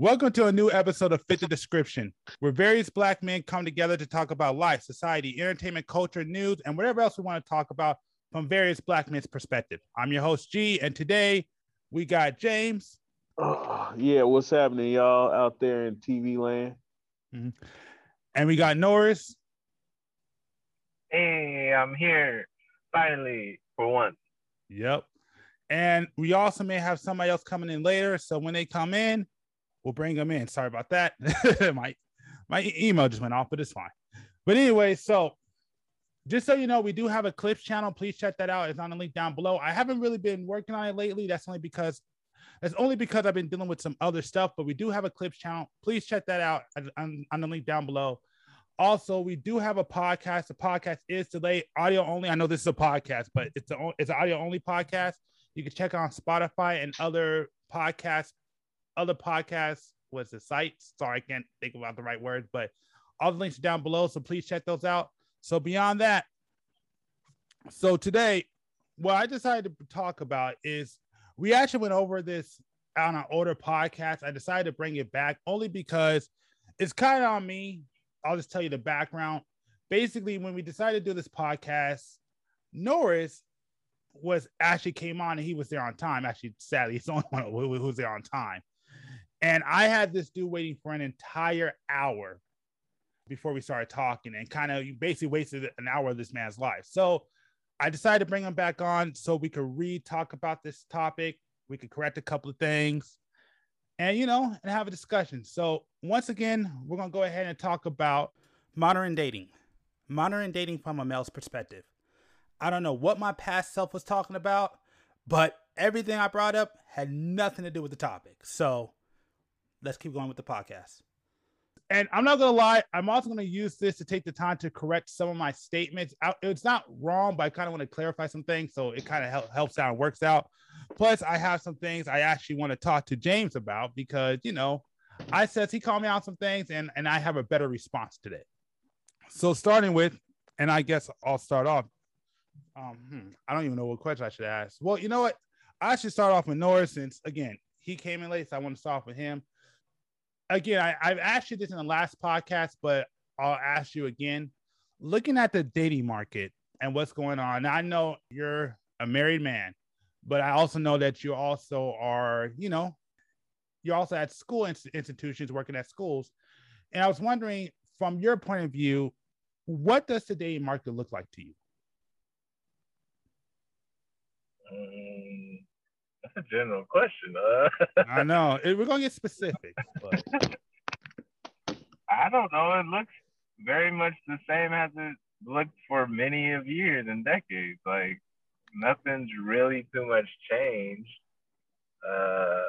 Welcome to a new episode of Fit the Description, where various black men come together to talk about life, society, entertainment, culture, news, and whatever else we want to talk about from various black men's perspective. I'm your host, G, and today we got James. Uh, yeah, what's happening, y'all, out there in TV land? Mm-hmm. And we got Norris. Hey, I'm here finally for once. Yep. And we also may have somebody else coming in later. So when they come in, we'll bring them in. Sorry about that. my my email just went off, but it's fine. But anyway, so just so you know, we do have a clips channel. Please check that out. It's on the link down below. I haven't really been working on it lately. That's only because that's only because I've been dealing with some other stuff, but we do have a clips channel. Please check that out on, on the link down below. Also, we do have a podcast. The podcast is today audio only. I know this is a podcast, but it's a it's an audio only podcast. You can check on Spotify and other podcasts, other podcasts. What's the site? Sorry, I can't think about the right words, but all the links are down below. So please check those out. So beyond that, so today, what I decided to talk about is we actually went over this on our older podcast. I decided to bring it back only because it's kind of on me I'll just tell you the background. Basically, when we decided to do this podcast, Norris was actually came on and he was there on time. Actually, sadly, he's the only one who was there on time. And I had this dude waiting for an entire hour before we started talking and kind of basically wasted an hour of this man's life. So I decided to bring him back on so we could re talk about this topic. We could correct a couple of things and you know and have a discussion so once again we're going to go ahead and talk about modern dating modern dating from a male's perspective i don't know what my past self was talking about but everything i brought up had nothing to do with the topic so let's keep going with the podcast and I'm not gonna lie, I'm also gonna use this to take the time to correct some of my statements. It's not wrong, but I kind of want to clarify some things, so it kind of helps out and works out. Plus, I have some things I actually want to talk to James about because you know, I says he called me out some things, and and I have a better response today. So starting with, and I guess I'll start off. Um, hmm, I don't even know what question I should ask. Well, you know what? I should start off with Norris since again he came in late, so I want to start off with him again, I, I've asked you this in the last podcast, but I'll ask you again. Looking at the dating market and what's going on, I know you're a married man, but I also know that you also are, you know, you're also at school institutions working at schools. And I was wondering, from your point of view, what does the dating market look like to you? Um, that's a general question. Uh. I know. We're gonna get specific. But... I don't know. It looks very much the same as it looked for many of years and decades. Like nothing's really too much changed. Uh,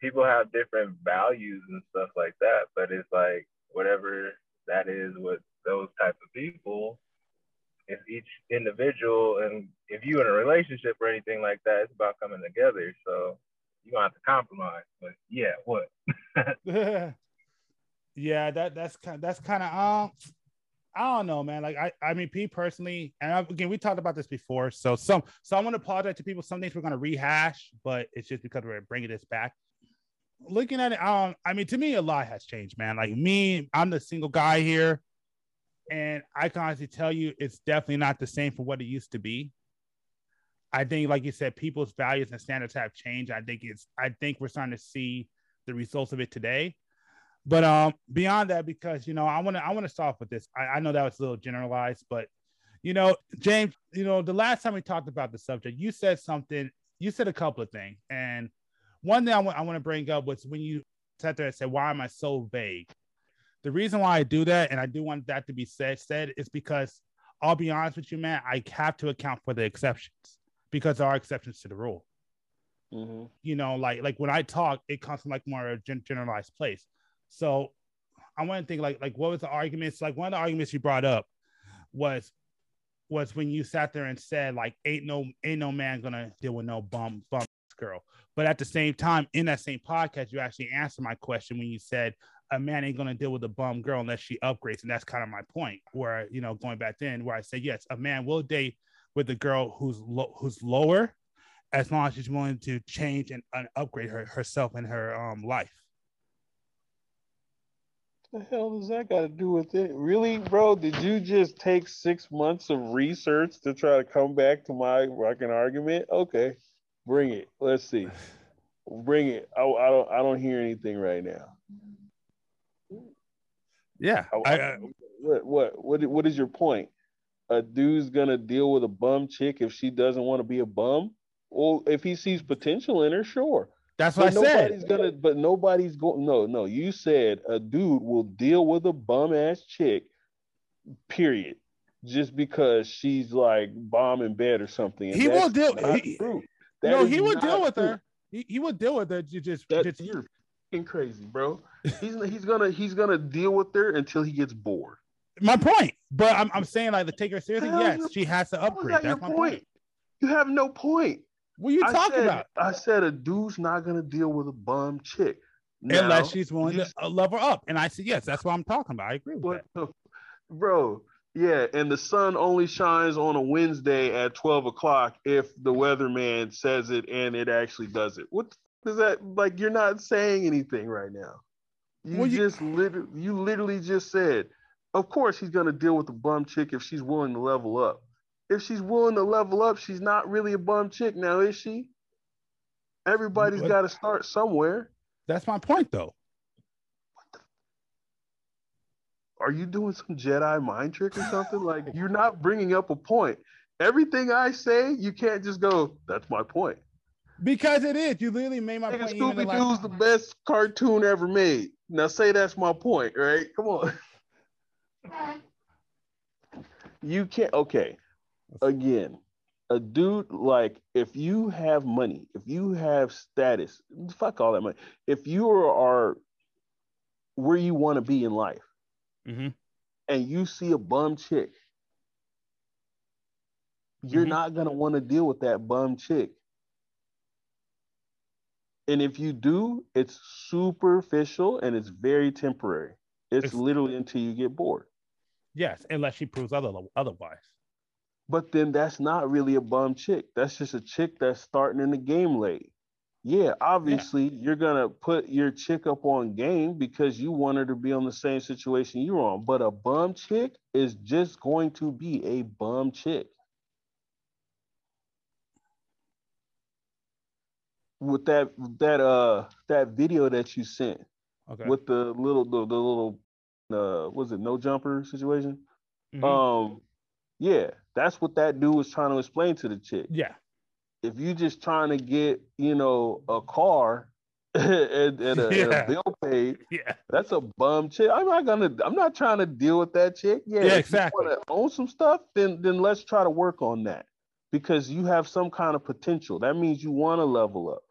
people have different values and stuff like that, but it's like whatever that is with those type of people, it's each individual and if you in a relationship or anything like that, it's about coming together. So you gonna have to compromise. But yeah, what? yeah, that that's kind that's kind of um I don't know, man. Like I, I mean, P personally, and I, again, we talked about this before. So some, so I want to apologize to people. Some things we're gonna rehash, but it's just because we're bringing this back. Looking at it, um, I mean, to me, a lot has changed, man. Like me, I'm the single guy here. And I can honestly tell you, it's definitely not the same for what it used to be. I think, like you said, people's values and standards have changed. I think it's, I think we're starting to see the results of it today. But um, beyond that, because you know, I want to, I want to start with this. I, I know that was a little generalized, but you know, James, you know, the last time we talked about the subject, you said something. You said a couple of things, and one thing I want, I want to bring up was when you sat there and said, "Why am I so vague?" The reason why I do that, and I do want that to be said, said is because I'll be honest with you, man, I have to account for the exceptions because there are exceptions to the rule. Mm-hmm. You know, like like when I talk, it comes from like more a gen- generalized place. So I want to think like like what was the arguments? Like one of the arguments you brought up was was when you sat there and said like ain't no ain't no man gonna deal with no bum bum girl. But at the same time, in that same podcast, you actually answered my question when you said a man ain't gonna deal with a bum girl unless she upgrades, and that's kind of my point. Where you know, going back then, where I said yes, a man will date with a girl who's lo- who's lower, as long as she's willing to change and, and upgrade her herself and her um life. The hell does that got to do with it? Really, bro? Did you just take six months of research to try to come back to my fucking argument? Okay, bring it. Let's see. Bring it. I, I don't. I don't hear anything right now. Yeah. I, I, what? What? What? What is your point? A dude's gonna deal with a bum chick if she doesn't want to be a bum. Well, if he sees potential in her, sure. That's what but I nobody's said. Gonna, but nobody's going. No, no. You said a dude will deal with a bum ass chick. Period. Just because she's like bomb in bed or something. And He will deal- not he- no, he would not deal with true. her. He, he would deal with her. You just, That's just you're fucking crazy, bro. He's he's gonna he's gonna deal with her until he gets bored. my point. But I'm, I'm saying like to take her seriously. Hell, Yes, she has to upgrade. that That's my point? point. You have no point. What are you I talking said, about? I said a dude's not gonna deal with a bum chick. Now, Unless she's willing to uh, level up. And I said, yes, that's what I'm talking about. I agree with What that. the, bro? Yeah, and the sun only shines on a Wednesday at twelve o'clock if the weatherman says it and it actually does it. What does that like? You're not saying anything right now. You Well, you- just literally, you literally just said, of course he's gonna deal with a bum chick if she's willing to level up. If she's willing to level up, she's not really a bum chick now, is she? Everybody's got to start somewhere. That's my point, though. are you doing some Jedi mind trick or something? like you're not bringing up a point. Everything I say, you can't just go. That's my point. Because it is. You literally made my Nigga, point. Scooby like- Doo's the best cartoon ever made. Now say that's my point, right? Come on. You can't. Okay. Again, a dude like if you have money, if you have status, fuck all that money. If you are where you want to be in life. Mhm. and you see a bum chick, you're Mhm. not gonna want to deal with that bum chick. And if you do, it's superficial and it's very temporary. It's, It's- literally until you get bored. Yes, unless she proves other, otherwise. But then that's not really a bum chick. That's just a chick that's starting in the game late. Yeah, obviously you're gonna put your chick up on game because you want her to be on the same situation you're on. But a bum chick is just going to be a bum chick. With that that uh that video that you sent Okay. with the little the, the little uh was it no jumper situation? Mhm. Um yeah, that's what that dude was trying to explain to the chick yeah. if you just trying to get you know a car and, and, a, and a bill paid Yeah. that's a bum chick i'm not gonna i'm not trying to deal with that chick yeah, Yeah, if exactly. own some stuff then then let's try to work on that because you have some kind of potential that means you want to level up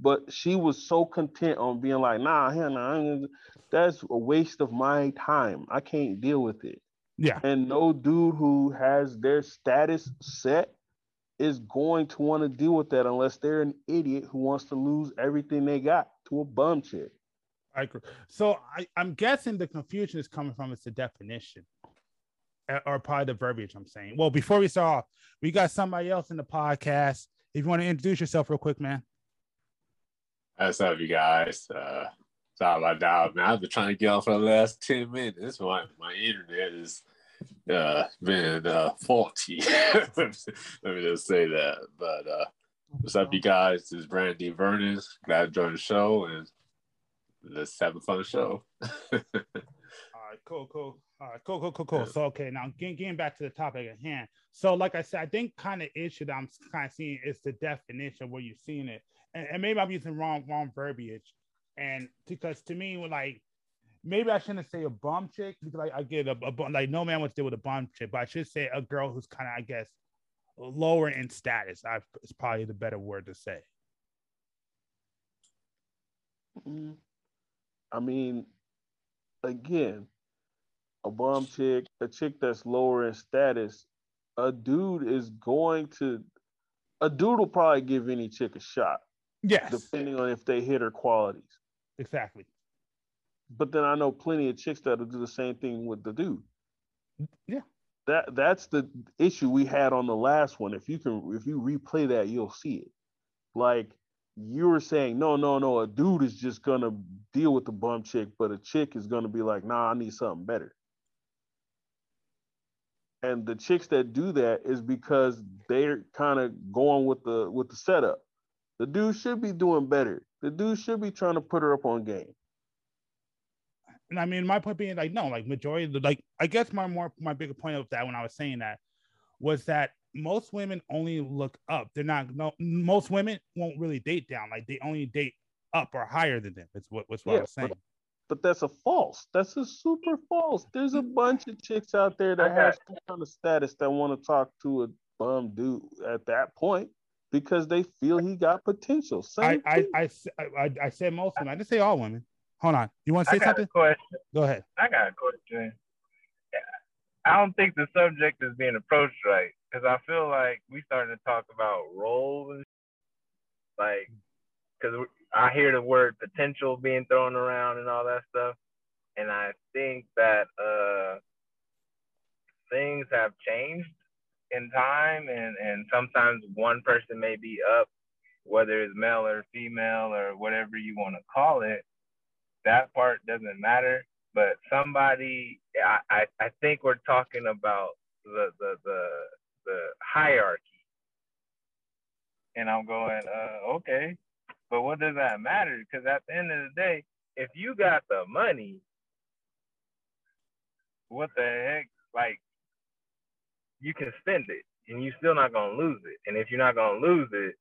but she was so content on being like nah hell nah, I ain't- that's a waste of my time i can't deal with it Yeah. and no dude who has their status set is going to want to deal with that unless they're an idiot who wants to lose everything they got to a bum chick. I agree. So I, I'm guessing the confusion is coming from it's the definition. Or probably the verbiage I'm saying. Well, before we start off, we got somebody else in the podcast. If you want to introduce yourself real quick, man. What's up, you guys? Uh, sorry about that, man. I've been trying to get on for the last 10 minutes. My, my internet has uh, been uh, faulty. Let me just say that. But uh, what's up, you guys? This is Brandon D. Vernon. Glad to join the show and let's have a fun show. All right, cool, cool. All right, cool, cool, cool, cool. Yeah. So, okay, now getting, getting back to the topic at hand. So, like I said, I think kind of issue that I'm kind of seeing is the definition where you're seeing it, and, and maybe I'm using wrong wrong verbiage, and because to me, like maybe I shouldn't say a bum chick because I, I get a, a bum, like no man wants to deal with a bum chick, but I should say a girl who's kind of I guess lower in status. I is probably the better word to say. Mm. I mean, again, a bum chick, a chick that's lower in status, a dude is going to, a dude will probably give any chick a shot, Yes, depending on if they hit her qualities. exactly. But then I know plenty of chicks that'll do the same thing with the dude. Yeah. That that's the issue we had on the last one. If you can if you replay that, you'll see it. like you were saying, no, no, no, a dude is just gonna deal with the bum chick, but a chick is gonna be like, nah, I need something better. And the chicks that do that is because they're kind of going with the with the setup. The dude should be doing better. The dude should be trying to put her up on game. And I mean, my point being like, no, like majority of the like, I guess my more my bigger point of that when I was saying that was that most women only look up. They're not no most women won't really date down. Like they only date up or higher than them. It's what what's what yeah, I was saying. But, but, that's a false. That's a super false. There's a bunch of chicks out there that have some kind of status that want to talk to a bum dude at that point because they feel he got potential. Same I, I, I, I, I said most women. I didn't say all women. Hold on. You want to say something? question. Go ahead. I got a question. I don't think the subject is being approached right because I feel like we starting to talk about roles and like because I hear the word potential being thrown around and all that stuff, and I think that uh, things have changed in time, and and sometimes one person may be up, whether it's male or female or whatever you want to call it. That part doesn't matter, but somebody, I, I, I think we're talking about the the the the hierarchy. And I'm going, uh, okay, but what does that matter? Because at the end of the day, if you got the money, what the heck? Like, you can spend it and you're still not gonna lose it. And if you're not gonna lose it,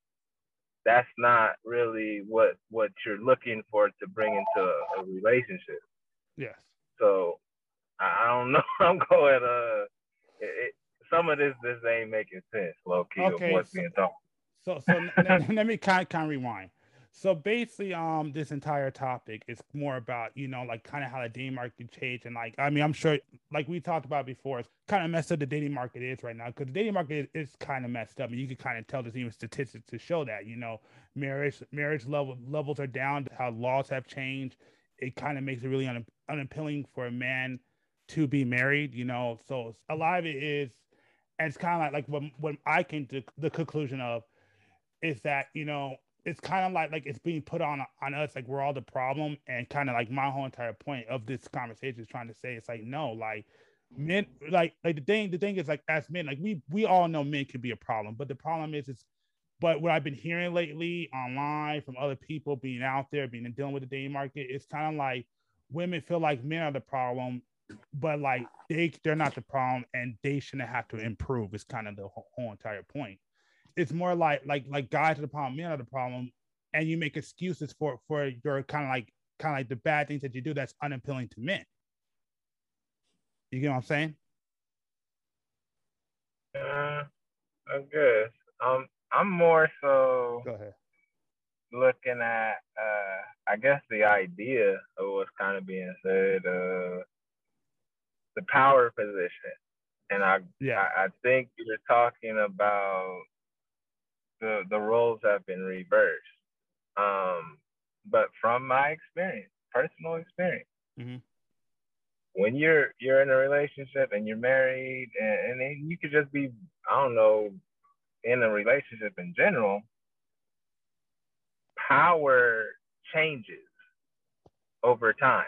that's not really what what you're looking for to bring into a, a relationship. Yes. So I don't know. I'm going. Uh, it, some of this this ain't making sense, low key, okay, of what's so, being talked. So so let, let me kind of rewind. So basically, um, this entire topic is more about you know like kind of how the dating market changed and like I mean I'm sure like we talked about before, it's kind of messed up the dating market is right now because the dating market is, is kind of messed up and you can kind of tell there's even statistics to show that you know marriage marriage level levels are down, how laws have changed. It kind of makes it really un, unappealing for a man to be married, you know. So a lot of it is and it's kind of like like when when I came to the conclusion of is that you know it's kind of like like it's being put on on us like we're all the problem and kind of like my whole entire point of this conversation is trying to say it's like no like men like like the thing the thing is like as men like we we all know men can be a problem but the problem is it's but what I've been hearing lately online from other people being out there being dealing with the dating market it's kind of like women feel like men are the problem but like they they're not the problem and they shouldn't have to improve. It's kind of the whole, whole entire point. It's more like like like guys are the problem, men are the problem, and you make excuses for for your kind of like kind of like the bad things that you do that's unappealing to men. You get what I'm saying? Uh, I guess. Um, I'm more so. Go ahead. Looking at, uh, I guess the idea of what's kind of being said. Uh, the power position. And I yeah. I, I think you're talking about the the roles have been reversed. Um, but from my experience, personal experience, mm-hmm. when you're you're in a relationship and you're married, and, and you could just be I don't know in a relationship in general, power changes over time.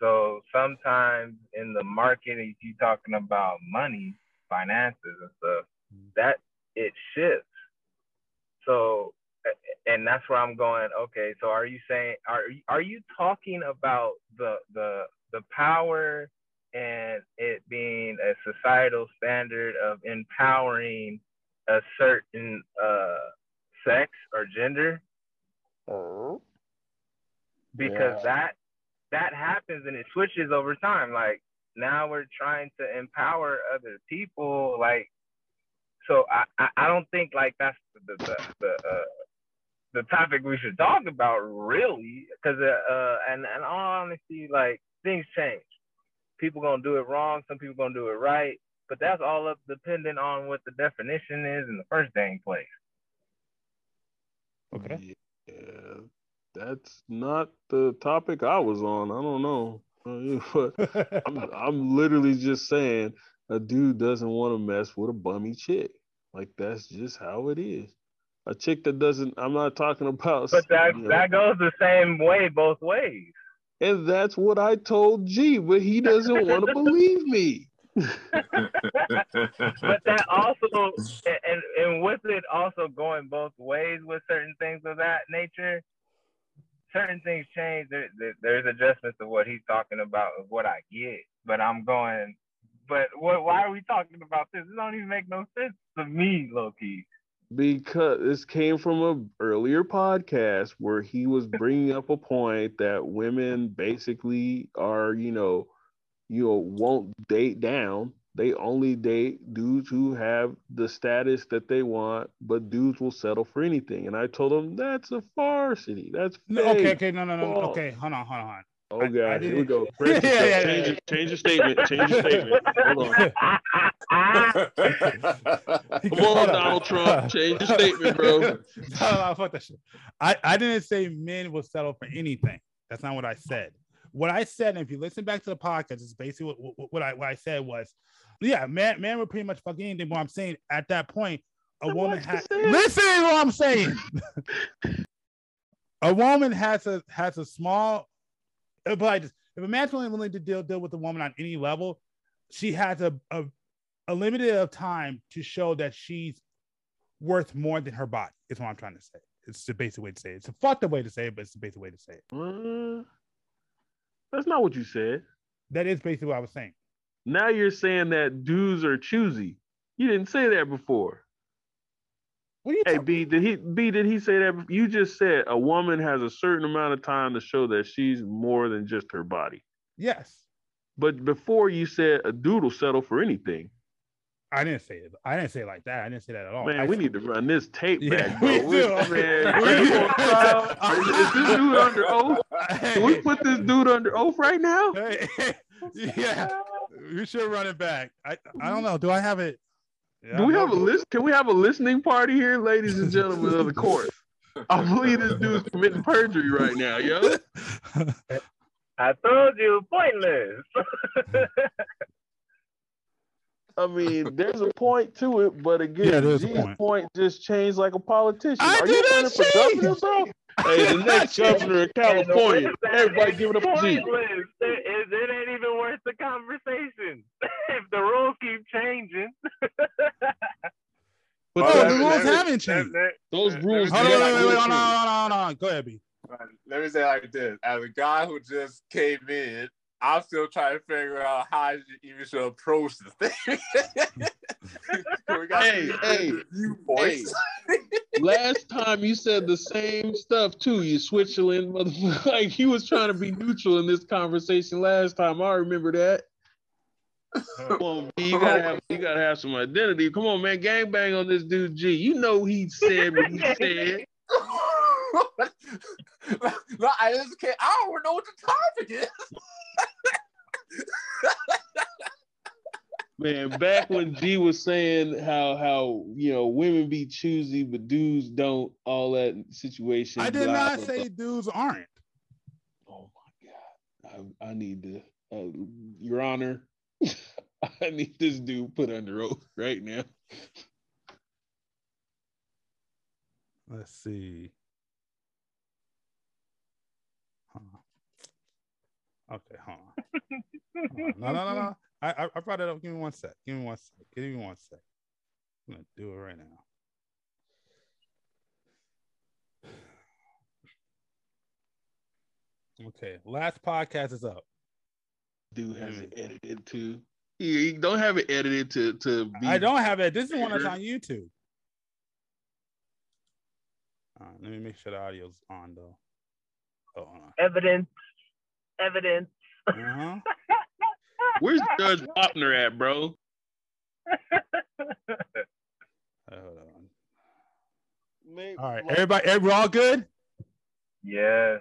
So sometimes in the market, if you're talking about money, finances and stuff, mm-hmm. that it shifts. So, and that's where I'm going. Okay, so are you saying are are you talking about the the the power and it being a societal standard of empowering a certain uh, sex or gender? Oh. Because yeah. that that happens and it switches over time. Like now we're trying to empower other people. Like, so I, I, don't think like that's the, the, the, uh, the topic we should talk about really. Cause, uh, uh, and, and all honesty, like things change. People gonna do it wrong. Some people gonna do it right. But that's all up dependent on what the definition is in the first dang place. Okay. Yeah, that's not the topic I was on. I don't know. but I'm, I'm literally just saying a dude doesn't want to mess with a bummy chick. Like that's just how it is. A chick that doesn't. I'm not talking about. But that you know, that goes the same way both ways. and that's what I told G, but he doesn't want to believe me. But that also and and with it also going both ways with certain things of that nature. Certain things change. There, there, there's adjustments to what he's talking about of what I get. But I'm going. But what? Why are we talking about this? It don't even make no sense to me, low key. because this came from a earlier podcast where he was bringing up a point that women basically are you know you know won't date down they only date dudes who have the status that they want but dudes will settle for anything and i told him that's a varsity that's No, okay, okay, no, no, no. False. Okay, hold on, hold on. Oh god I here we go Yeah, yeah, yeah, change, yeah. change your statement change your statement hold on come on donald trump change your statement bro no, no, fuck that shit. I, I didn't say men will settle for anything. That's not what I said. What I said, and if you listen back to the podcast, is basically what, what, what I what I said was, yeah, man, man will pretty much fuck anything. But I'm saying at that point, a woman has listen to what I'm saying. a woman has a has a small, but I just if a man's only willing to deal deal with a woman on any level, she has a a, a limited of time to show that she's worth more than her body. Is what I'm trying to say. It's the basic way to say it. It's a fucked up way to say it, but it's the basic way to say it. Uh, that's not what you said That is basically what I was saying. Now you're saying that dudes are choosy. You didn't say that before. You Hey? B, did he B did he say that? You just said a woman has a certain amount of time to show that she's more than just her body. Yes, But before you said a dude will settle for anything. I didn't say it. I didn't say it like that. I didn't say that at all. Man, I we said- need to run this tape Yeah, back, bro. we do. man, are We you do. on trial? Are you- Is this dude under oath? Can we put this dude under oath right now? hey, yeah, we should run it back. I I don't know. Do I have it? Yeah, Do we have a list? Can we have a listening party here, ladies and gentlemen of the court? I believe this dude's committing perjury right now, yo. I told you, pointless. I mean, there's a point to it, but again, Yeah, there's a G's point. point. just changed like a politician. I Are you not running for governor, bro? Hey, the next governor of California, everybody giving up a G. Pointless. It, it, it ain't even worth the conversation. if the rules keep changing. But Oh, that- the rules that- haven't changed. those rules. Hold on, wait, wait, wait, hold on, hold on, hold on. Go ahead, B. Let me say it like this: as a guy who just came in, I'm still trying to figure out how you even should approach the thing. we got Hey, these hey. Last time you said the same stuff too. You Switzerland, motherfucker. Like you was trying to be neutral in this conversation last time. I remember that. Come on, B, you oh, gotta have you gotta have some identity. Come on, man, gang bang on this dude G. You know he said what he said. No, I just can't. I don't know what the topic is. Man, back when G was saying how how you know women be choosy but dudes don't, all that situation. I did blah, not blah, say blah. dudes aren't. Oh my god, I, I need to, uh, Your Honor, I need this dude put under oath right now. Let's see. Okay, hold on. Hold on. No, no, no, no. I, I I brought it up. Give me one sec. Give me one sec. Give me one sec. I'm gonna do it right now. Okay, last podcast is up. Dude has Mm. it edited too. He, he don't have it edited to to be. I don't have it. This is one that's on YouTube. Uh, let me make sure the audio's on though. Oh, hold on. Evidence. Evidence. Uh-huh. Where's Judge Wapner at, bro? Hold on. Maybe, All right, like- everybody, everybody, all good? yes.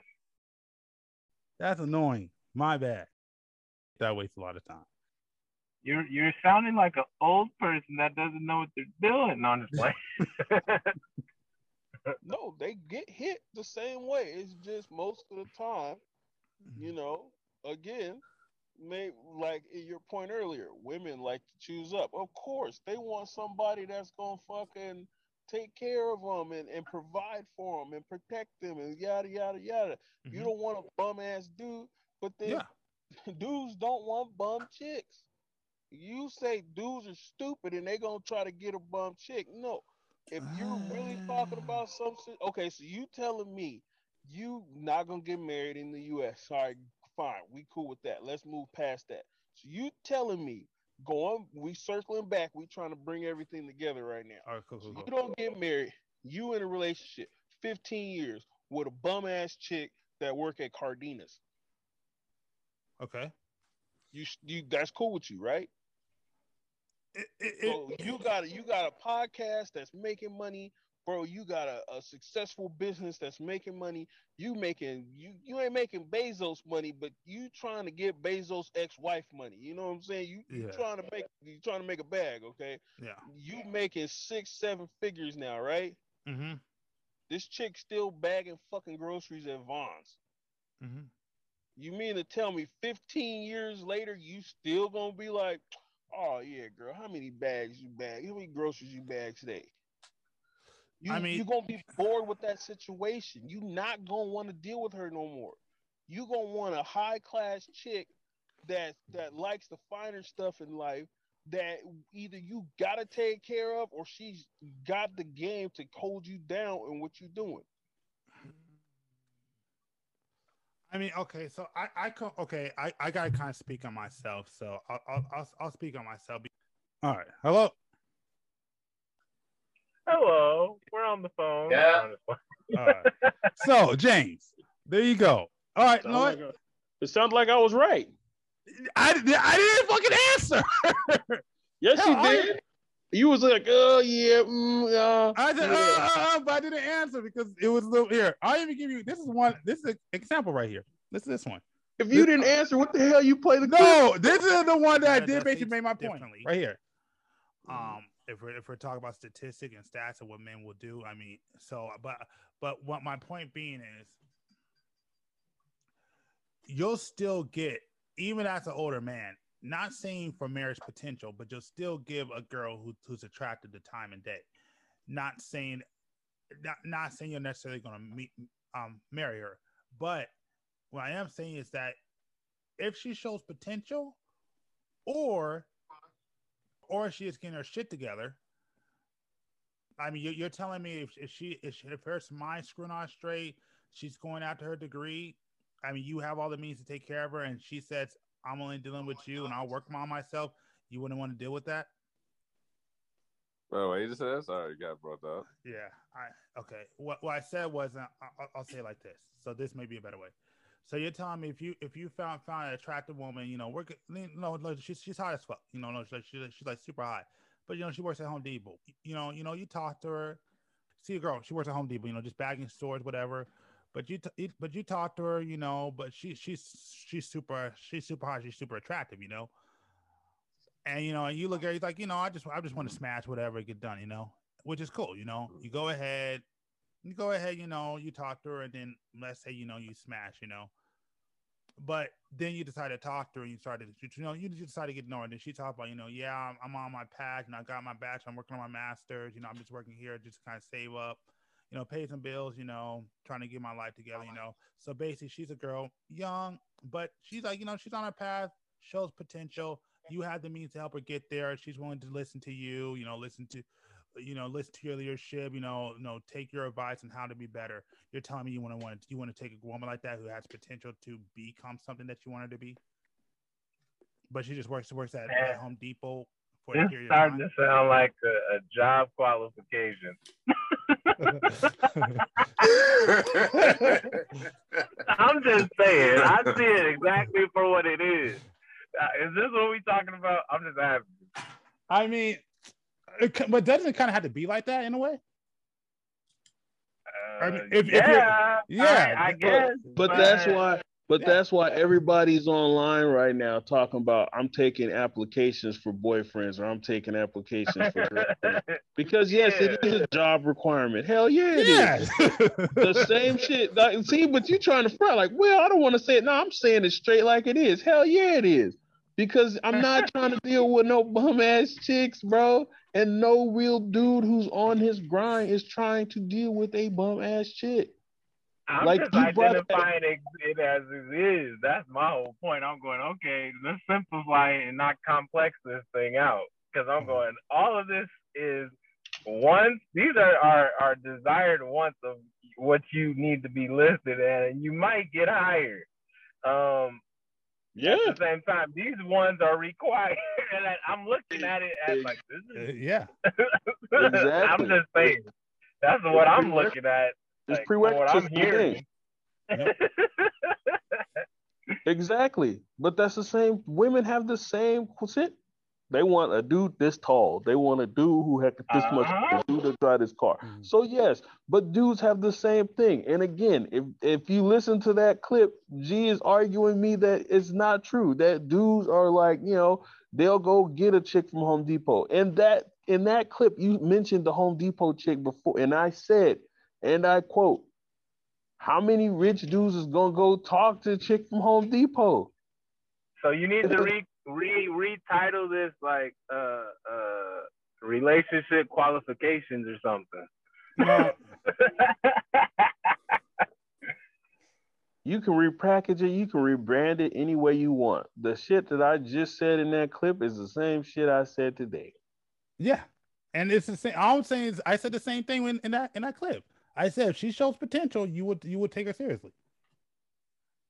That's annoying. My bad. That wastes a lot of time. You're you're sounding like an old person that doesn't know what they're doing. No, I'm just playing. No, they get hit the same way. It's just most of the time, you know, again, may like your point earlier, women like to choose up. Of course, they want somebody that's gonna fucking take care of them and, and provide for them and protect them and yada yada yada. Mm-hmm. You don't want a bum ass dude, but then yeah. dudes don't want bum chicks. You say dudes are stupid and they gonna try to get a bum chick. No, if you're really talking about something, okay, so you telling me you not gonna get married in the U.S. All right, fine, we cool with that. Let's move past that. So you telling me going, we circling back, we trying to bring everything together right now. All right, cool, cool, cool. You don't get married, you in a relationship, 15 years with a bum ass chick that work at Cardenas. Okay. You you that's cool with you, right? It, it, so you got a, you got a podcast that's making money, bro. You got a, a successful business that's making money. You making you you ain't making Bezos money, but you trying to get Bezos ex-wife money. You know what I'm saying? You you yeah. trying to make you trying to make a bag, okay? Yeah. You making six seven figures now, right? Mm-hmm. This chick still bagging fucking groceries at Vons. Mm-hmm. You mean to tell me 15 years later you still gonna be like? Oh yeah, girl. How many bags you bag? How many groceries you bag today? You, I mean, you're gonna be bored with that situation. You're not gonna want to deal with her no more. You're gonna want a high class chick that that likes the finer stuff in life. That either you gotta take care of, or she's got the game to hold you down in what you're doing. I mean, okay, so I, I can, okay, I, I gotta kind of speak on myself, so I'll, I'll, I'll, I'll speak on myself. All right, hello. Hello, we're on the phone. Yeah. All right. so James, there you go. All right, no, like a, it sounds like I was right. I, I didn't fucking answer. yes, Hell, you did. You was like, oh yeah, mm, uh, I said, yeah. Uh, uh, uh, but I didn't answer because it was a little here. I'll even give you this is one. This is an example right here. This is this one. If you this, didn't answer, what the hell you play the? No, clip? this is the one that I did basically make my point right here. Um, if we're if we're talking about statistic and stats of what men will do, I mean, so but but what my point being is, you'll still get even as an older man not saying for marriage potential, but you'll still give a girl who, who's attracted to time and day. Not saying, not, not saying you're necessarily going to meet, um, marry her, but what I am saying is that if she shows potential, or, or she is getting her shit together. I mean, you're, telling me if, if she if, she, if her mind screwing on straight, she's going after her degree. I mean, you have all the means to take care of her, and she says, I'm only dealing with you and I'll work on myself, you wouldn't want to deal with that? Oh, what you just said? Sorry, you got brought up. Yeah, I okay. What what I said was, uh, I'll, I'll say it like this. So this may be a better way. So you're telling me if you if you found found an attractive woman, you know, work, you know, she's she's hot as fuck, you know, she's she's, she's like super hot, but you know, she works at Home Depot. You know, you know, you talk to her, see a girl, she works at Home Depot, you know, just bagging stores, whatever. But you, t- but you talk to her, you know. But she, she's she's super, she's super hot. She's super attractive, you know. And you know, you look at her, like, you know, I just, I just want to smash whatever, get done, you know, which is cool, you know. You go ahead, you go ahead, you know, you talk to her, and then let's say, you know, you smash, you know. But then you decide to talk to her, and you started, you know, you decide to get to know her. And then she talked about, you know, yeah, I'm, I'm on my path, and I got my bachelor, I'm working on my master's, you know, I'm just working here just to kind of save up you know, pay some bills, you know, trying to get my life together, you know. So basically, she's a girl, young, but she's like, you know, she's on her path, shows potential. You have the means to help her get there. She's willing to listen to you, you know, listen to, you know, listen to your leadership, you know, you know, take your advice on how to be better. You're telling me you want to want to you want to take a woman like that who has potential to become something that you wanted to be, but she just works works at, at Home Depot for a period starting to sound like a, a job qualification. I'm just saying, I see it exactly for what it is. Uh, is this what we're talking about? I'm just asking. I mean, it, but doesn't it kind of have to be like that in a way? Uh, I mean, if, yeah, if yeah, I, I guess. But, but, that's why but yeah. that's why everybody's online right now talking about I'm taking applications for boyfriends or I'm taking applications for girlfriends. because yes, yeah. it is a job requirement. Hell yeah, it yeah. is. the same shit. Like, see, but you're trying to front like, well, I don't want to say it. No, I'm saying it straight like it is. Hell yeah, it is. Because I'm not trying to deal with no bum ass chicks, bro. And no real dude who's on his grind is trying to deal with a bum ass chick. I'm Like, just you brought that- identifying it, it as it is. That's my whole point. I'm going, okay, let's simplify it and not complex this thing out. Because I'm going, all of this is wants. These are our, our desired wants of what you need to be listed at, and you might get higher. Um, Yeah. at the same time, these ones are required, and I, I'm looking at it as like this Uh, is. yeah. I'm Exactly. just saying. That's what I'm looking at. It's like, from what I'm to the hearing. game. Exactly. But that's the same. Women have the same shit. They want a dude this tall. They want a dude who had this much, Uh-huh. a dude to drive this car. Mhm. So yes, but dudes have the same thing. And again, if if you listen to that clip, G is arguing me that it's not true. That dudes are like, you know, they'll go get a chick from Home Depot. And that in that clip, you mentioned the Home Depot chick before, and I said, and I quote, how many rich dudes is gonna go talk to a chick from Home Depot? So you need to re re retitle this like uh uh relationship qualifications or something. No, You can repackage it, you can rebrand it any way you want. The shit that I just said in that clip is the same shit I said today. yeah. And it's the same. All I'm saying is, I said the same thing in, in that in that clip. I said if she shows potential, you would you would take her seriously.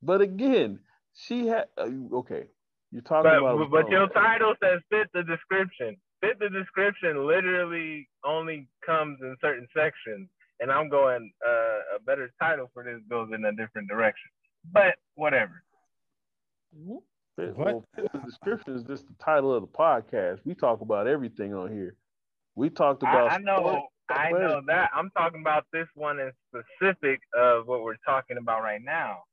But again, she had uh, okay. You're talking but about but your title says fit the description. Fit the description literally only comes in certain sections, and I'm going uh, a better title for this goes in a different direction. But whatever. What? well, fit the description is just the title of the podcast. We talk about everything on here. We talked about I, I know, sports, I know that. I'm talking about this one in specific of what we're talking about right now.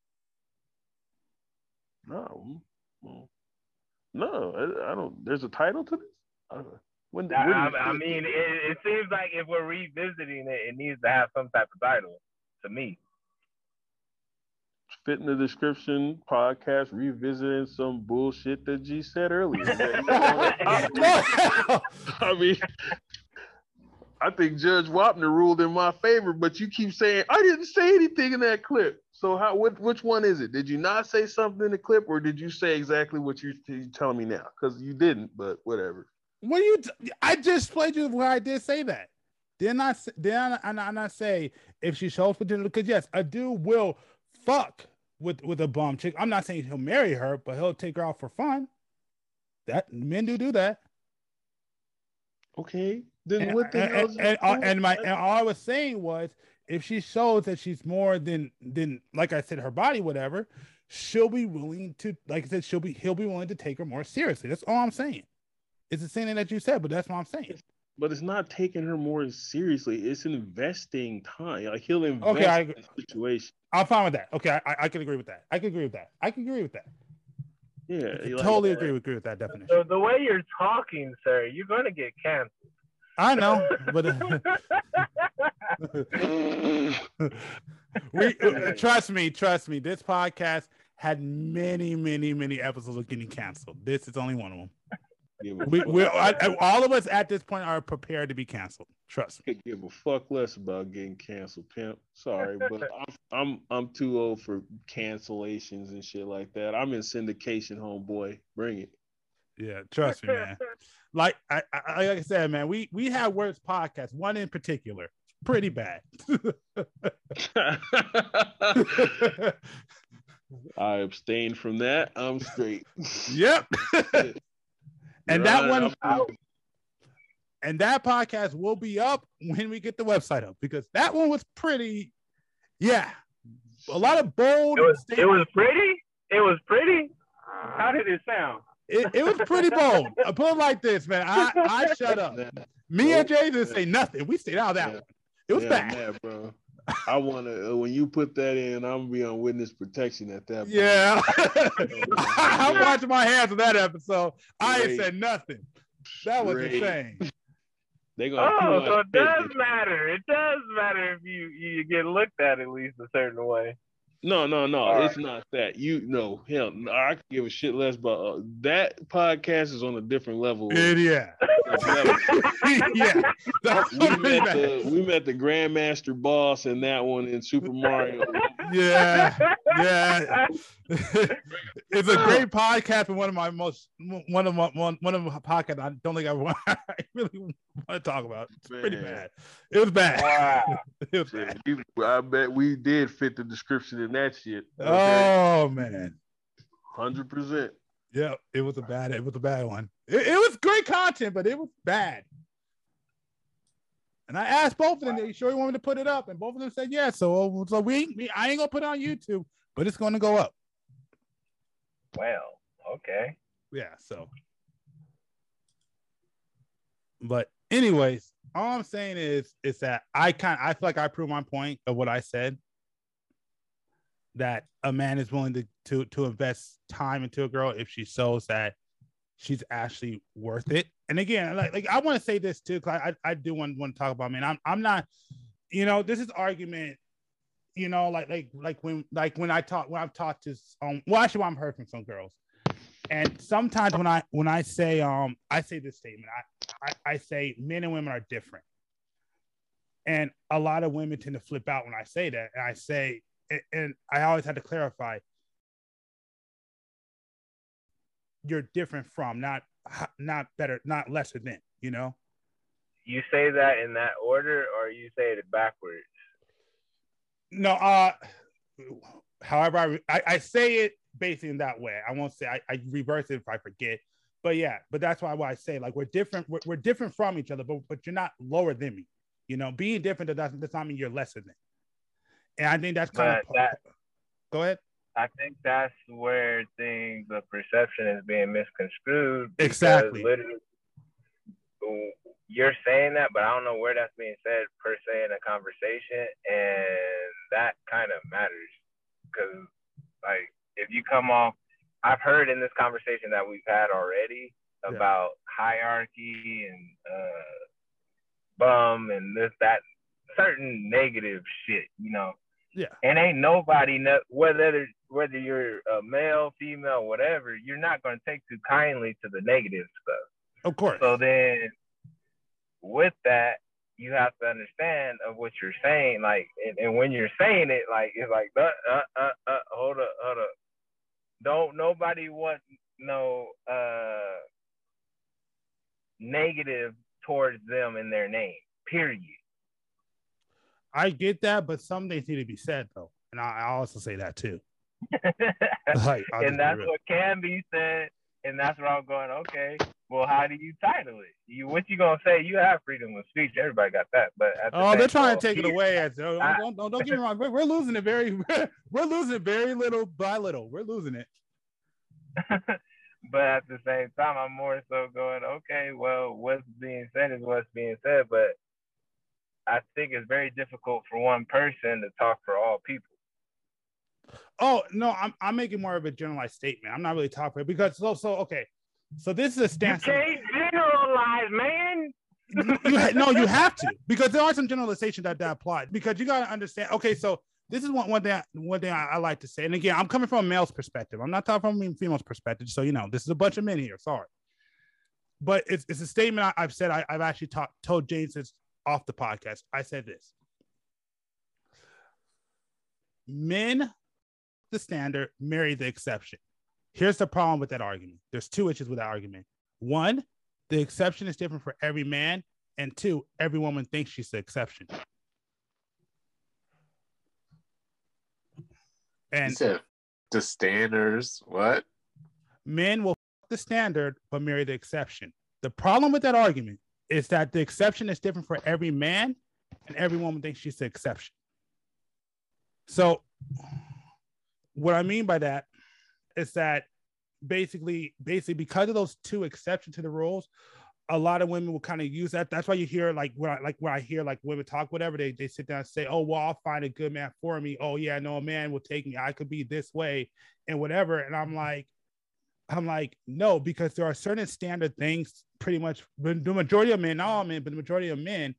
No, mm, no, I, I don't. There's a title to this. When, I, when I, I mean, it, it seems like if we're revisiting it, it needs to have some type of title to me. fit in the description podcast revisiting some bullshit that G said earlier. I No. mean, I think Judge Wapner ruled in my favor, but you keep saying I didn't say anything in that clip. So how? What, which one is it? Did you not say something in the clip, or did you say exactly what you're, you're telling me now? Because you didn't, but whatever. What do you? T- I just played you where I did say that. Did not s- did I, I not- not say if she shows potential? Because yes, a dude will fuck with with a bum chick. I'm not saying he'll marry her, but he'll take her out for fun. That men do do that. Okay, then And, what the and, hell? and, and, uh, and my and all I was saying was if she shows that she's more than than like I said her body whatever, she'll be willing to like I said she'll be he'll be willing to take her more seriously. That's all I'm saying. It's the same thing that you said, but that's what I'm saying. but it's not taking her more seriously. It's investing time. Like he'll invest Okay, I in agree. the situation. I'm fine with that. Okay, I, I, I can agree with that. I can agree with that. I can agree with that. Yeah, I like- totally uh, agree with agree with that definition. So the way you're talking, sir, you're gonna get canceled. I know, but uh, we uh, trust me, trust me. This podcast had many, many, many episodes of getting canceled. This is only one of them. We, we all of us at this point are prepared to be canceled. Trust me. could give a fuck less about getting canceled, pimp. Sorry, but I'm I'm I'm too old for cancellations and shit like that. I'm in syndication, homeboy. Bring it. Yeah, trust me, man. Like I, I like I said, man, we we have worse podcasts. One in particular, pretty bad. I abstain from that. I'm straight. yep. and that one I'm- and that podcast will be up when we get the website up because that one was pretty yeah a lot of bold It was it was pretty. It was pretty. How did it sound? It, it was pretty bold I put it like this man i i shut up me and jay didn't say nothing we stayed out of that Yeah. one it was Yeah, bad mad, bro. I want to. Uh, when you put that in, I'm gonna be on witness protection at that. point. yeah i watched my hands on that episode i ain't Straight. said nothing that was Straight. insane They gonna. Oh, pull so it does business. matter. It does matter if you you get looked at at least a certain way. No, no, no. All it's not that. You know him. I could give a shit less. But uh, that podcast is on a different level. It- yeah yeah. we met the we met the Grandmaster boss in that one in Super Mario. Yeah, yeah. it's a great podcast and one of my most one of my one, one of my podcasts I don't think I, want, I really want to talk about. It's Man. pretty bad. It was bad. Wow. it was bad. I bet we did fit the description in that shit. Okay? Oh man. Hundred percent. Yeah, it was a bad. It was a bad one. It, it, was great content, but it was bad. And I asked both of them, "They sure you want me to put it up?" And both of them said, "Yeah." So, so we, we I ain't gonna put it on YouTube, but it's gonna go up. Well, okay. Yeah. So, but anyways, all I'm saying is, is that I kind, I feel like I proved my point of what I said that a man is willing to to to invest time into a girl if she shows that she's actually worth it. And again, like like I want to say this too, because I, I do want, want to talk about man. I'm I'm not, you know, this is argument, you know, like like like when like when I talk when I've talked to um well actually I'm heard from some girls. And sometimes when I when I say um I say this statement, I, I, I say men and women are different. And a lot of women tend to flip out when I say that. And I say and I always had to clarify you're different from not not better not lesser than you know? You say that in that order or you say it backwards? No uh however I, I, I say it basically in that way. I won't say I, I reverse it if i forget. But yeah but that's why, why i say like we're different we're, we're different from each other but, but you're not lower than me. You know being different doesn't does not mean you're lesser than. And I think that's kind of that, go ahead. I think that's where things the perception is being misconstrued. Exactly. Literally, you're saying that, but I don't know where that's being said per se in a conversation, and that kind of matters because, like, if you come off, I've heard in this conversation that we've had already about yeah. hierarchy and uh, bum and this that certain negative shit, you know. Yeah. And ain't nobody whether whether you're a male, female, whatever, you're not gonna take too kindly to the negative stuff. Of course. So then with that, you have to understand of what you're saying, like and, and when you're saying it, like it's like uh, uh, uh, uh hold up, hold up. Don't nobody want no uh negative towards them in their name. Period. I get that, but some things need to be said though, and I, I also say that too. like, and that's what can be said, and that's where I'm going. Okay, well, how do you title it? You what you gonna say? You have freedom of speech. Everybody got that, but the oh, they're trying to take it away. As, don't, don't, don't, don't get me wrong. We're, we're losing it very. We're, we're losing very little by little. We're losing it. but at the same time, I'm more so going. Okay, well, what's being said is what's being said, but I think it's very difficult for one person to talk for all people. Oh no, I'm I'm making more of a generalized statement. I'm not really talking because so so okay. So this is a stance. You can't generalize, man. you, no, you have to because there are some generalizations that, that apply because you got to understand. Okay, so this is one one thing I, one thing I, I, like to say, and again, I'm coming from a male's perspective. I'm not talking from a female's perspective. So you know, this is a bunch of men here. Sorry, but it's, it's a statement I, have said. I, have actually talked told James since off the podcast. I said this men, the standard, marry the exception. Here's the problem with that argument there's two issues with that argument. One, the exception is different for every man. And two, every woman thinks she's the exception. And the standards, what? Men will the standard but marry the exception. The problem with that argument is that the exception is different for every man, and every woman thinks she's the exception. So, what I mean by that is that basically, basically, because of those two exceptions to the rules, a lot of women will kind of use that. That's why you hear like when I like when I hear like women talk, whatever, they they sit down and say, Oh, well, I'll find a good man for me. Oh, yeah, no, a man will take me. I could be this way and whatever. And I'm like, I'm like, no, because there are certain standard things pretty much the majority of men, not all men, but the majority of men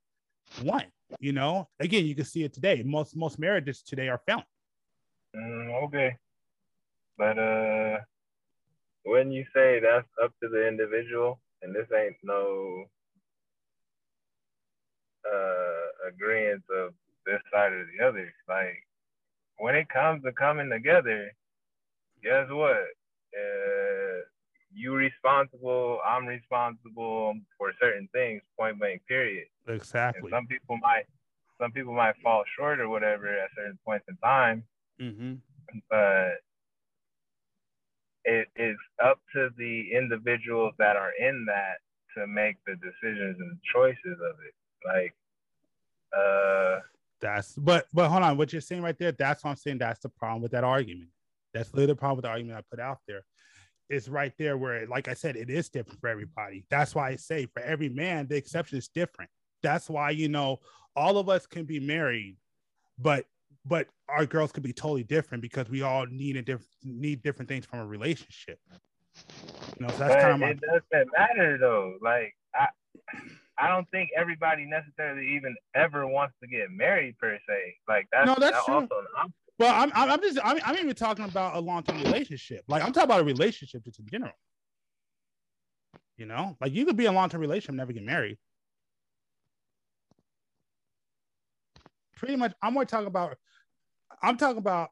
want. You know, again, you can see it today. Most most marriages today are failing. Mm, okay, but uh, when you say that's up to the individual, and this ain't no uh agreement of this side or the other. Like when it comes to coming together, guess what? Uh, you responsible, I'm responsible for certain things, point blank period. Exactly. And some people might some people might fall short or whatever at certain points in time. Mm-hmm. But it is up to the individuals that are in that to make the decisions and the choices of it. Like uh that's but but hold on, what you're saying right there, that's what I'm saying. That's the problem with that argument. That's literally the problem with the argument I put out there. It's right there where, like I said, it is different for everybody. That's why I say for every man, the exception is different. That's why you know all of us can be married, but but our girls could be totally different because we all need a different need different things from a relationship. You know, so that's kind of my it doesn't matter though. Like I I don't think everybody necessarily even ever wants to get married per se. Like that's, No, that's true. Well, I'm, I'm I'm just I'm, I'm even talking about a long term relationship. Like I'm talking about a relationship just in general. You know, like you could be in a long term relationship, never get married. Pretty much, I'm more talking about. I'm talking about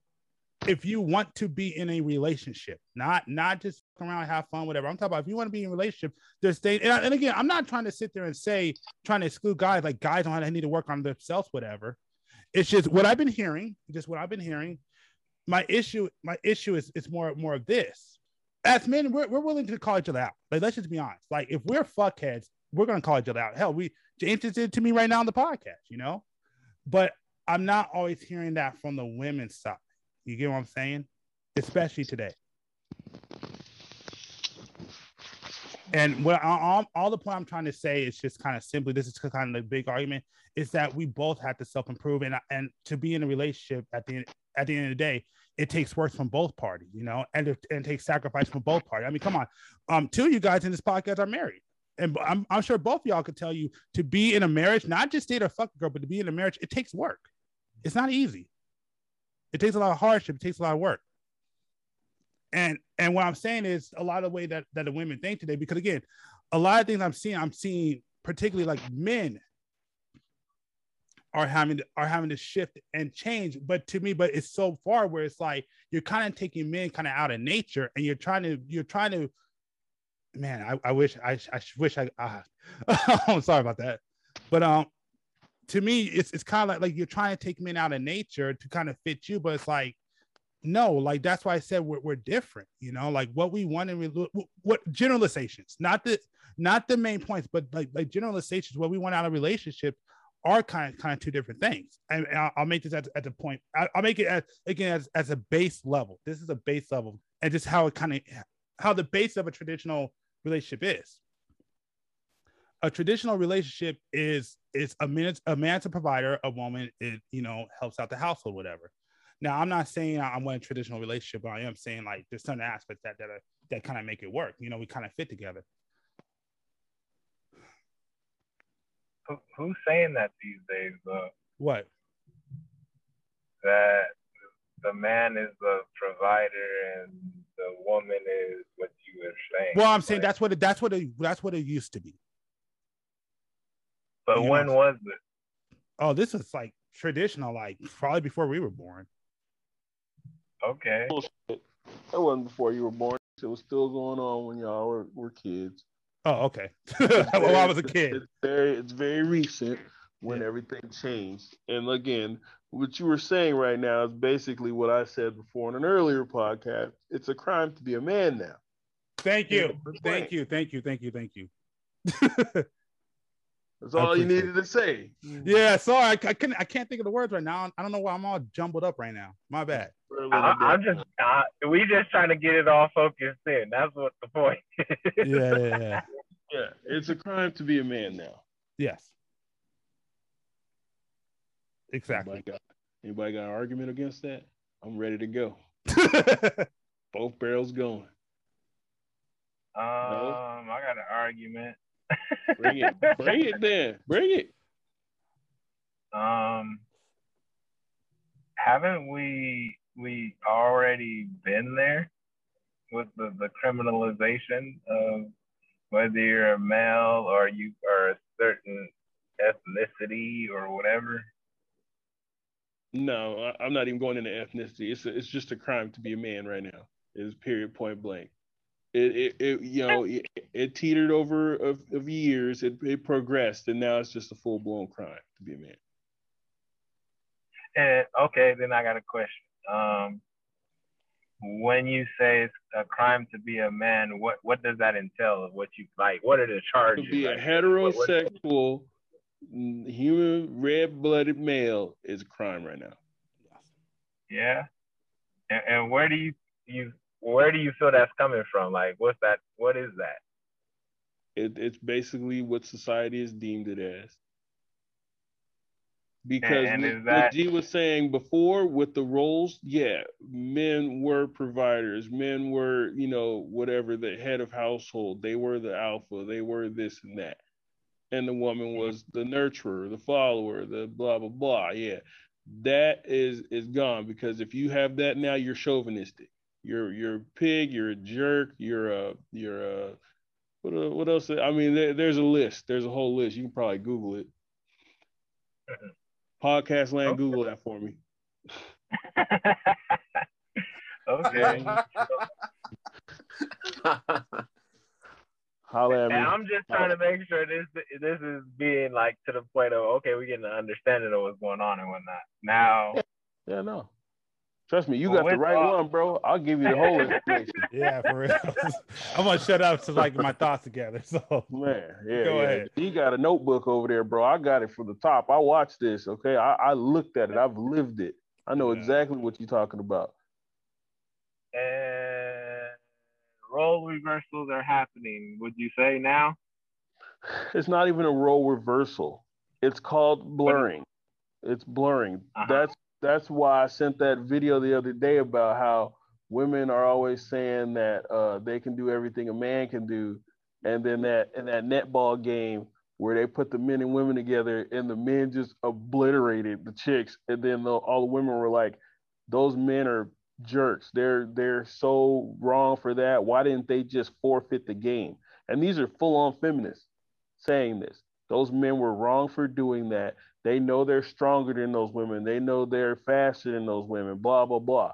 if you want to be in a relationship, not not just around, have fun, whatever. I'm talking about if you want to be in a relationship, there's things. And, and again, I'm not trying to sit there and say trying to exclude guys like guys on I need to work on themselves, whatever. It's just what I've been hearing, just what I've been hearing. My issue, my issue is it's more more of this. As men, we're, we're willing to call each other out. Like, let's just be honest. Like, if we're fuckheads, we're gonna call each other out. Hell, we James just did to me right now on the podcast, you know. But I'm not always hearing that from the women's side. You get what I'm saying? Especially today. And what all, all the point I'm trying to say is just kind of simply this is kind of the big argument is that we both have to self improve and and to be in a relationship at the at the end of the day it takes work from both parties you know and it, and it takes sacrifice from both parties I mean come on um two of you guys in this podcast are married and I'm, I'm sure both y'all could tell you to be in a marriage not just date a fuck girl but to be in a marriage it takes work it's not easy it takes a lot of hardship it takes a lot of work and and what I'm saying is a lot of the way that that the women think today, because again, a lot of things I'm seeing, I'm seeing particularly like men are having to, are having to shift and change. But to me, but it's so far where it's like you're kind of taking men kind of out of nature, and you're trying to you're trying to. Man, I, I wish I, I wish I. Uh, I'm sorry about that, but um, to me, it's it's kind of like like you're trying to take men out of nature to kind of fit you, but it's like no like that's why i said we're, we're different you know? Like what we want rel- what generalizations not the not the main points but like like generalizations what we want out of relationship are kind of kind of two different things. And, and I'll, I'll make this at, at the point I, i'll make it as again as, as a base level. This is a base level and just how it kind of how the base of a traditional relationship is a traditional relationship is it's a man a man's a provider a woman it you know helps out the household whatever now, I'm not saying I want a traditional relationship, but I am saying like there's certain aspects that that, are, that kind of make it work. You know, we kind of fit together. who, who's saying that these days though? What? That the man is the provider and the woman is what you were saying. Well, I'm saying Like, that's what it, that's what it, that's what it used to be. But you when know- was it? Oh, this is like traditional, like probably before we were born. Okay. Bullshit. That wasn't before you were born. It was still going on when y'all were, were kids. Oh, okay. well, I was a kid. It's very, it's very recent when Yeah. everything changed. And again, what you were saying right now is basically what I said before in an earlier podcast. It's a crime to be a man now. Thank you, thank you, thank you, thank you, thank you. That's all you appreciate needed to say. Yeah, sorry, I, I couldn't, I can't think of the words right now. I don't know why I'm all jumbled up right now. My bad. For a little I, I'm just, uh, we just trying to get it all focused in. That's what the point. Yeah, yeah, yeah. Yeah, it's a crime to be a man now. Yes. Exactly. Anybody got, anybody got an argument against that? I'm ready to go. Both barrels going. Um, I got an argument. Bring it. Bring it then. Bring it. Um, haven't we we already been there with the, the criminalization of whether you're a male or you are a certain ethnicity or whatever? No, I, am not even going into ethnicity. It's a, it's just a crime to be a man right now. It's period point blank. It, it, it you know it, it, teetered over of, of years. It, it progressed, and now it's just a full blown crime to be a man. And okay, then I got a question. Um, when you say it's a crime to be a man, what what does that entail? Of What you like? What are the charges? To be like, a heterosexual, what, human, red-blooded male is a crime right now. Yeah, and, and where do you you where do you feel that's coming from? Like, what's that? What is that? It, it's basically what society has deemed it as. Because and, and what, that... G was saying before with the roles, yeah, men were providers, men were, you know, whatever the head of household, they were the alpha, they were this and that. And the woman mm-hmm. was the nurturer, the follower, the blah blah blah. Yeah. That is is gone because if you have that now, you're chauvinistic. You're you're a pig, you're a jerk, you're a you're a what, uh, what else? I mean, there, there's a list. There's a whole list. You can probably Google it. Mm-hmm. Podcast land, okay. Google that for me. okay. Holla at me. And I'm just trying to make sure this this is being like to the point of okay, we're getting an understanding of what's going on and whatnot. Now, yeah, no. Trust me, you well, got the right one, bro. I'll give you the whole information. yeah, for real. I'm gonna shut up to like my thoughts together. So man, yeah, go yeah. ahead. He got a notebook over there, bro. I got it from the top. I watched this. Okay, I, I looked at it. I've lived it. I know yeah. exactly what you're talking about. And role reversals are happening. Would you say now? It's not even a role reversal. It's called blurring. It's blurring. Uh-huh. That's that's why I sent that video the other day about how women are always saying that uh, they can do everything a man can do, and then that in that netball game where they put the men and women together and the men just obliterated the chicks, and then the, all the women were like, "Those men are jerks. They're they're so wrong for that. Why didn't they just forfeit the game?" And these are full on feminists saying this. Those men were wrong for doing that. They know they're stronger than those women. They know they're faster than those women, blah, blah, blah.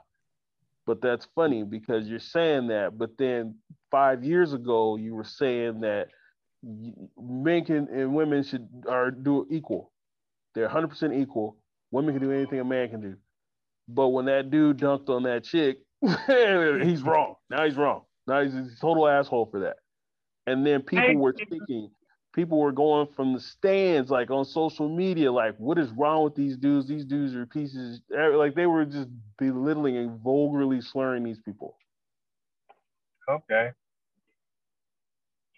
But that's funny because you're saying that. But then five years ago, you were saying that men can, and women should are do equal. They're 100% equal. Women can do anything a man can do. But when that dude dunked on that chick, he's wrong. Now he's wrong. Now he's a total asshole for that. And then people were thinking people were going from the stands like on social media like what is wrong with these dudes these dudes are pieces like they were just belittling and vulgarly slurring these people okay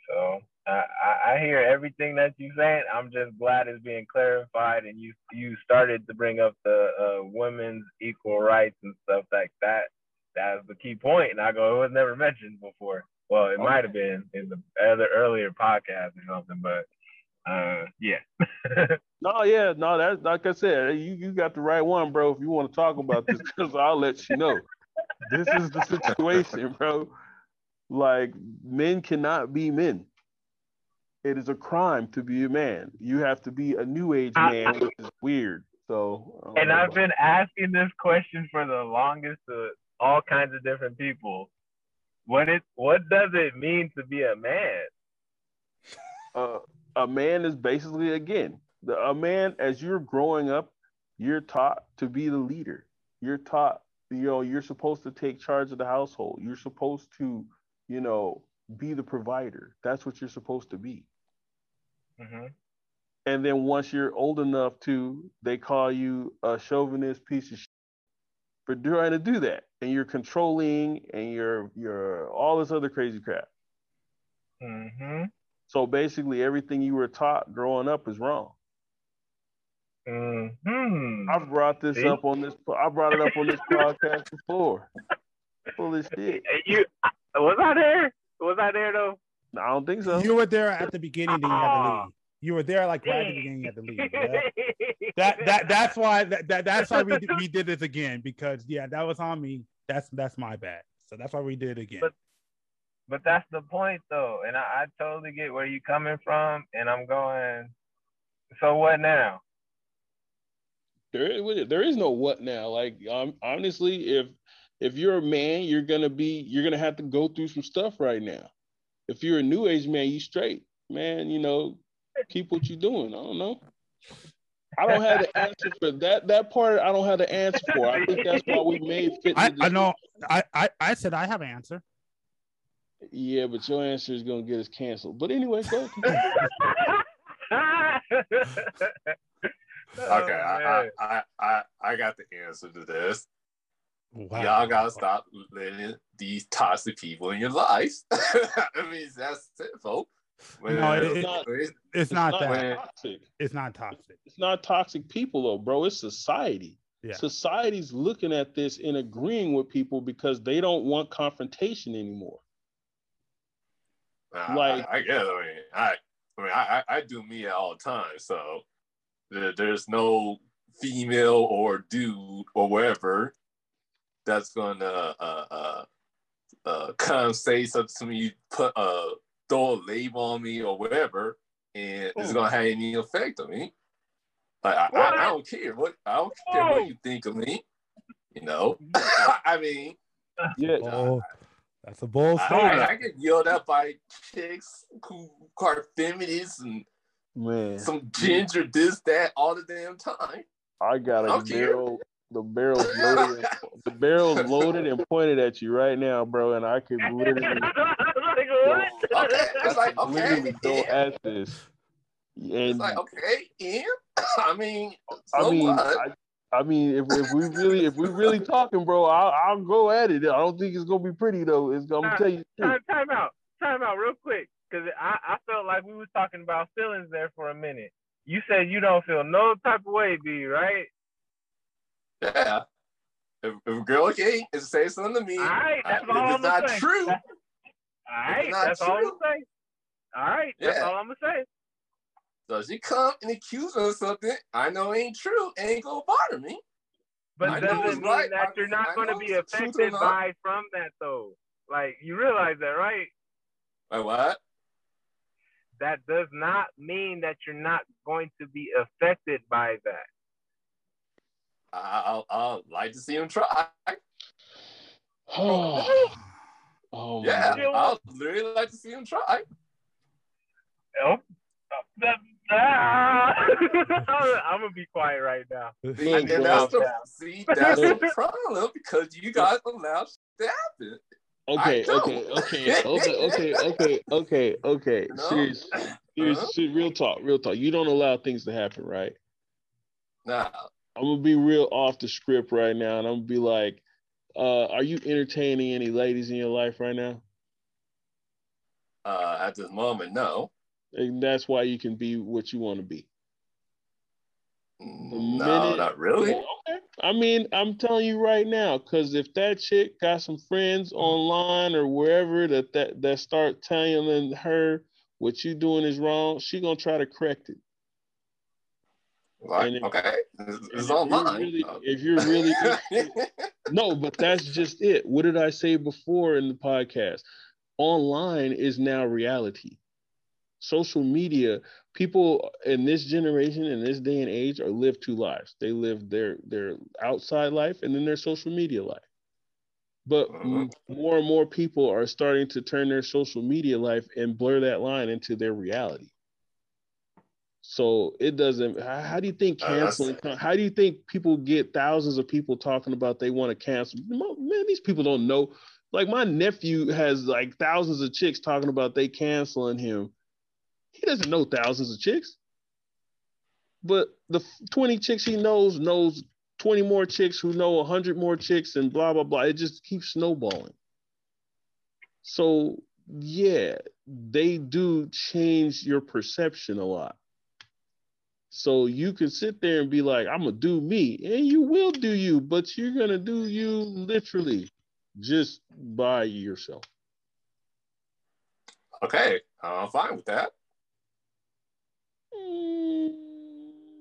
so I, I hear everything that you're saying. I'm just glad it's being clarified, and you you started to bring up the uh, women's equal rights and stuff like that. That's the key point, and I go, it was never mentioned before. Well, it okay. might have been in the other earlier podcast or something, but uh, yeah. no, yeah, no, that's like I said, you you got the right one, bro. If you want to talk about this, because I'll let you know. This is the situation, bro. Like men cannot be men. It is a crime to be a man. You have to be a new age man, which is weird. So, and I've been asking this question for the longest to all kinds of different people what it what does it mean to be a man? Uh, a man is basically again the, a man as you're growing up, you're taught to be the leader. You're taught, you know, you're supposed to take charge of the household. You're supposed to, you know, be the provider. That's what you're supposed to be. Mm-hmm. And then once you're old enough to, they call you a chauvinist piece of for trying to do that and you're controlling and you're you're all this other crazy crap. Mm-hmm. So basically, everything you were taught growing up is wrong. Mm-hmm. I brought this See? up on this. I brought it up on this podcast before. Full of shit. You was I there? Was I there though? I don't think so. You were there at the beginning, then you had to leave. You were there like right at the beginning, you had to leave. Yeah? that that that's why that, that that's why we we did this again because yeah, that was on me that's that's my bad. So that's why we did it again. But, but that's the point though, and I, I totally get where you're coming from, and I'm going. So what now? There, is- there is no what now. Like, um, honestly, if if you're a man, you're gonna be, you're gonna have to go through some stuff right now. If you're a new age man, you straight, man. You know, keep what you're doing. I don't know. I don't have the answer for that. That part, I don't have the answer for. I think that's why we made fitness. I, I know. I, I I said I have an answer. Yeah, but your answer is gonna get us canceled. But anyway, go. ahead. Oh, Okay, I, I, I, I, I got the answer to this. Wow. Y'all gotta stop letting these toxic people in your life. I mean, that's it, folks. No, it- it- when- It's It's not not that. toxic. It's not toxic. It's not toxic people though, bro. It's society. Yeah. Society's looking at this and agreeing with people because they don't want confrontation anymore. Nah, Like- I, I guess. I mean, I, I mean, I, I I do me all the time. So there, there's no female or dude or whatever that's gonna uh uh uh come say something to me, put uh throw a label on me or whatever, and it's Oh. gonna have any effect on me. Like I, I, I don't care what I don't care what you think of me. You know, I mean, Yeah, Oh, that's a bold I, statement. I, I get yelled at by chicks who are feminists and man. some ginger, this, that, all the damn time. I got a I'm barrel. The barrel's loaded. the barrel's loaded and pointed at you right now, bro. And I could literally, like, what? Okay, it's like okay, literally go yeah. at this. It's like okay, and I mean, I mean, what? I, I mean, if, if we really, if we really talking, bro, I'll, I'll go at it. I don't think it's gonna be pretty though. It's gonna tell you. time, time out, time out, real quick, because I, I felt like we was talking about feelings there for a minute. You said you don't feel no type of way, B, right? yeah. If, if a girl came and say something to me, All right, I- that's if all it's I'm not gonna true, That's- All right, not that's all I'm gonna say. All right, that's Yeah. all I'm gonna say. so she come and accuse me of something I know ain't true, ain't gonna bother me. But I doesn't mean right. that I- you're not I going to be it's the truth or affected by from that though. Like you realize that, right? Like what? That does not mean that you're not going to be affected by that. I, I'll, I'll like to see him try. Oh, oh Yeah, God. I'd really like to see him try. Oh, ah. I'm gonna be quiet right now. See, and that's the see, that's the problem because you guys allow shit to happen. Okay, I okay, okay, okay, okay, okay, okay, okay. No. Serious, serious, Uh-huh. ser- real talk, real talk. You don't allow things to happen, right? Nah, I'm gonna be real off the script right now, and I'm gonna be like, uh, "Are you entertaining any ladies in your life right now?" uh, at this moment, no. And that's why you can be what you want to be. No, minute- not really. Okay. I mean, I'm telling you right now, because if that chick got some friends online or wherever that that, that start telling her what you doing is wrong, she gonna try to correct it. Like, if- okay, it's, it's if you're online. really- if you're really no, but that's just it. What did I say before in the podcast? Online is now reality. Social media, people in this generation, in this day and age, are live two lives. They live their their outside life and then their social media life. But m- Mhm. more and more people are starting to turn their social media life and blur that line into their reality. So it doesn't. How, how do you think Uh, canceling? how do you think people get thousands of people talking about they want to cancel? Man, these people don't know. Like my nephew has like thousands of chicks talking about they canceling him. He doesn't know thousands of chicks, but the twenty chicks he knows knows twenty more chicks who know hundred more chicks, and blah blah blah. It just keeps snowballing. So yeah, they do change your perception a lot. So you can sit there and be like, I'm gonna do me, and you will do you, but you're gonna do you literally just by yourself. okay, I'm fine with that. Mm,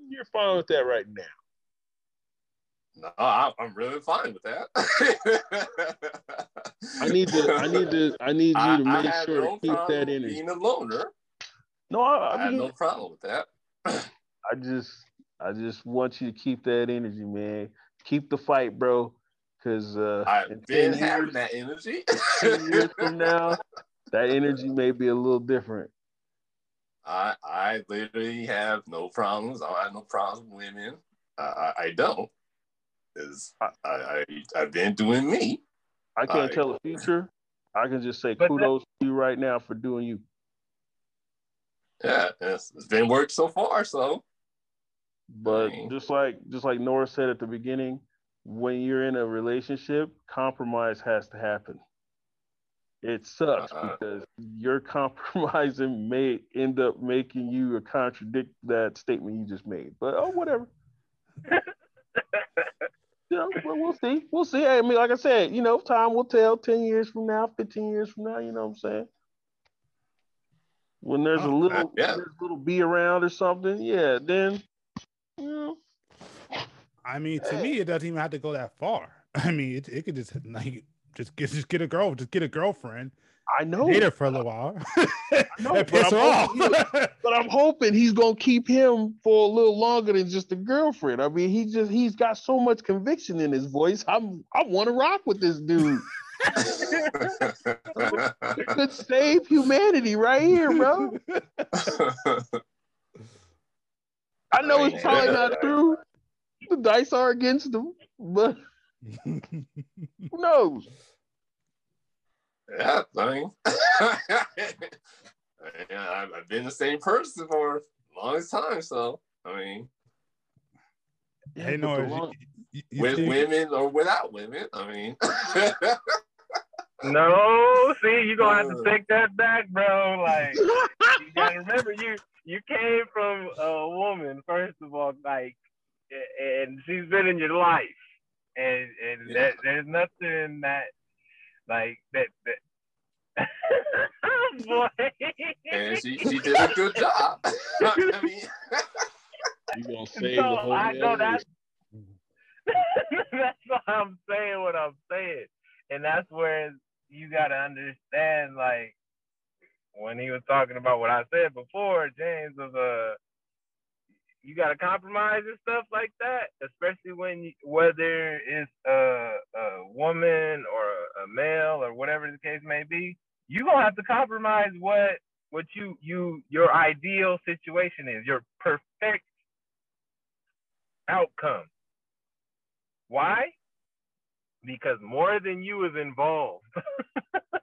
you're fine with that right now. No, I, I'm really fine with that. I need to, I need to, I need you I, to make sure no to keep that energy. being a loner. No, I, I I have no problem with that. I just I just want you to keep that energy, man. Keep the fight, bro. Cause uh, I've been having that energy. ten years from now, that energy may be a little different. I I literally have no problems. I have no problems with women. I, I don't. Is I, I I've been doing me. I can't I- tell the future. I can just say But kudos to you right now for doing you. Yeah, it's, it's been work so far. So But Right. just like just like Nora said at the beginning, when you're in a relationship, compromise has to happen. It sucks Uh-uh. because your compromising may end up making you contradict that statement you just made. But oh, whatever. You know, well, we'll see. We'll see. I mean, like I said, you know, time will tell. Ten years from now, fifteen years from now, you know what I'm saying? When there's a Oh, little, uh, yeah. there's a little bee around or something, yeah, then, I mean, to me, it doesn't even have to go that far. I mean, it, it could just like just get just get a girl, just get a girlfriend, I know. date her for a little while, know, and but I'm off. But I'm hoping he's gonna keep him for a little longer than just a girlfriend. I mean, he just he's got so much conviction in his voice. I'm I want to rock with this dude. Could save humanity right here, bro. I know it's probably not true. The dice are against them, but who knows? yeah, I mean, yeah, I've, I've been the same person for the longest time. So I mean, hey, no, the you- long- you- you with think- women or without women, I mean, No, see, you're gonna have to take that back, bro. Like you gotta remember you you came from a woman, first of all, like and she's been in your life. And and Yeah. that, there's nothing that like that that boy. and she, she did a good job. I mean, You gonna save So, the whole I know that- that's what I'm saying what I'm saying. And that's where you gotta understand, like, when he was talking about what I said before, James was uh you gotta compromise and stuff like that, especially when you, whether it's a, a woman or a, a male or whatever the case may be, you gonna have to compromise what what you you your ideal situation is, your perfect outcome. Why? Because more than you is involved.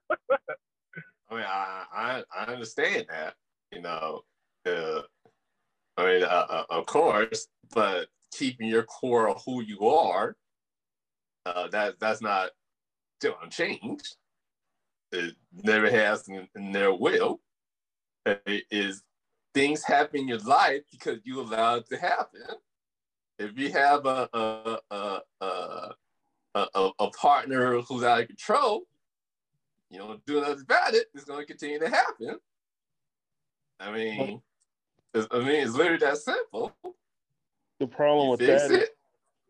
I mean, I, I I understand that, you know. Uh, I mean, uh, uh, of course, but keeping your core of who you are, uh, that that's not to change. It never has and, never will. It is things happen in your life because you allow it to happen. If you have a a a, a, a, a partner who's out of control, you know, do nothing about it, it's going to continue to happen. I mean, it's, I mean, it's literally that simple. The problem You with fix that is it,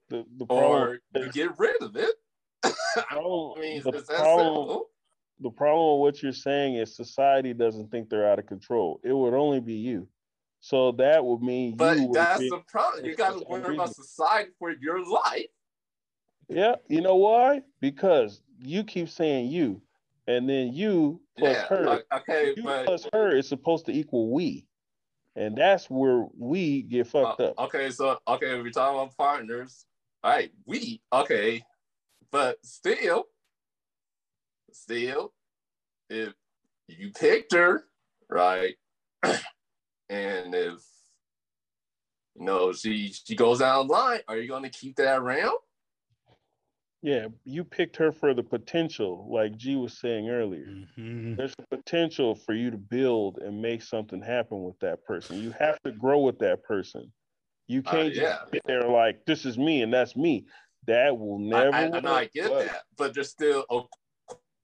the, the problem or you get rid of it. I oh, mean, it's, the it's problem- simple. the problem with what you're saying is society doesn't think they're out of control. It would only be you. So that would mean But that's the problem. You got to some worry about society for your life. Yeah, you know why? Because you keep saying you, and then you plus yeah. her. o- Okay, you but plus her is supposed to equal we, and that's where we get fucked uh, up. okay, so okay, we're talking about partners. All right, we okay, but still, still, if you picked her, right, and if you know she she goes down the line, are you going to keep that around? Yeah, you picked her for the potential, like G was saying earlier. Mhm. There's a potential for you to build and make something happen with that person. You have to grow with that person. You Uh, can't just yeah. sit there like this is me and that's me. That will never. I, I I get but- that, but there's still a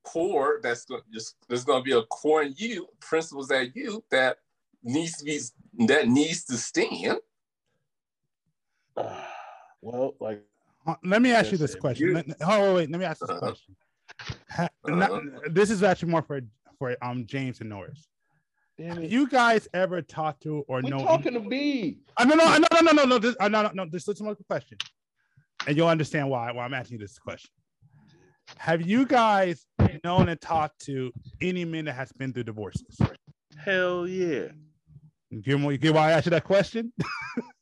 core that's going just there's going to be a core in you, principles that you that needs to be that needs to stand. well, like Uh, Let me ask you this question. You- Let- oh, wait, wait, let me ask this Uh-huh. question. Ha- Uh-huh. not- this is actually more for for um James and Norris. Have you guys ever talked to or We're know? talking to B. Uh, no, no, no, no, no, no, no. This, uh, no, no, no. Just listen to my question, and you'll understand why why I'm asking you this question. Have you guys known and talked to any men that has been through divorces? Hell yeah. You get, you get why I asked you that question?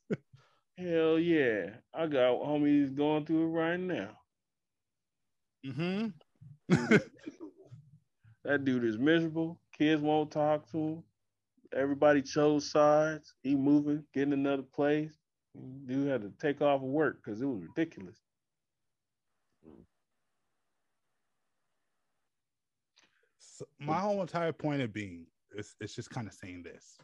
Hell yeah. I got homies going through it right now. Mm-hmm. That dude is miserable. Kids won't talk to him. Everybody chose sides. He moving, getting another place. Dude had to take off of work because it was ridiculous. So my whole entire point of being is it's just kind of saying this.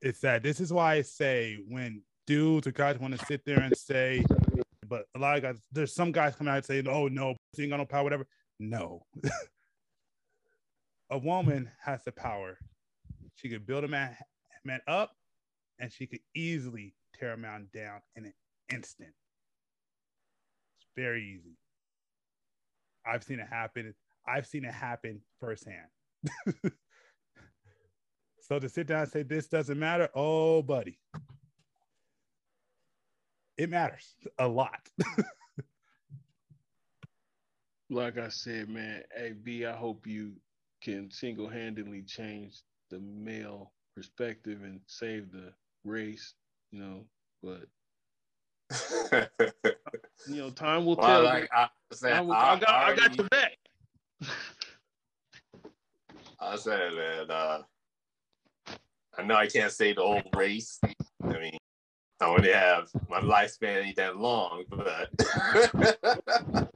It's that this is why I say when dudes or guys want to sit there and say, but a lot of guys, there's some guys come out and say, oh no, she ain't got no power, whatever. No. a woman has the power. She could build a man, man up and she could easily tear a man down in an instant. It's very easy. I've seen it happen. I've seen it happen firsthand. so to sit down and say this doesn't matter, oh, buddy, it matters a lot. Like I said, man, hey B, I hope you can single handedly change the male perspective and save the race, you know. But you know, time will well, tell. like I said, I, will- I got, I got your back. I said that uh, I know I can't say the whole race. I mean, I only have my lifespan ain't that long, but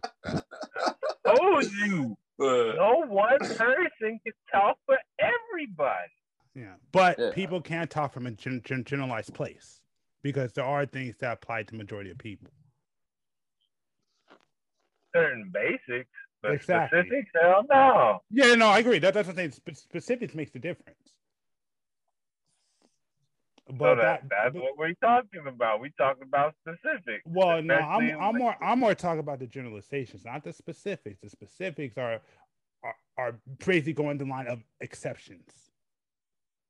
Told you, but no one person can talk for everybody. yeah, but Yeah. people can't talk from a gen- gen- generalized place because there are things that apply to majority of people. Certain basics, but Exactly. specifics, hell no. Yeah, no, I agree. That, that's what I'm. Spe- specifics makes the difference. But so that, that's but- what we're talking about. We talking about specifics. Well, no, I'm I'm more I'm more talking about the generalizations, not the specifics. The specifics are are, are basically going the line of exceptions.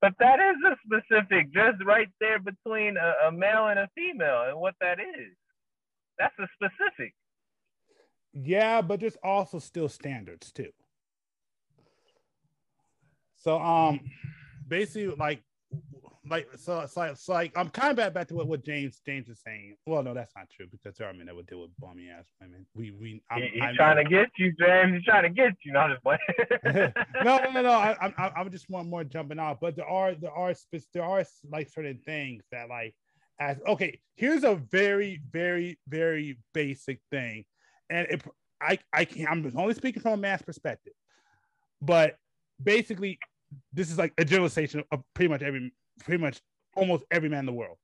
But that is a specific, just right there between a, a male and a female, and what that is. That's a specific. Yeah, but there's also still standards too. So um basically like like so it's like it's like I'm kind of back back to what, what James James is saying. Well, no, that's not true because there are men that would deal with bummy ass women. We we I'm, He, he's I'm- trying to get you, James. He's trying to get you. Not just playing. no, no, no, no. I, I, I- I just want more jumping off. but there are, there are, there are like certain things that like, as okay, here's a very, very, very basic thing, and it, I, I can't. I'm only speaking from a man's perspective, but basically, this is like a generalization of pretty much every, pretty much almost every man in the world.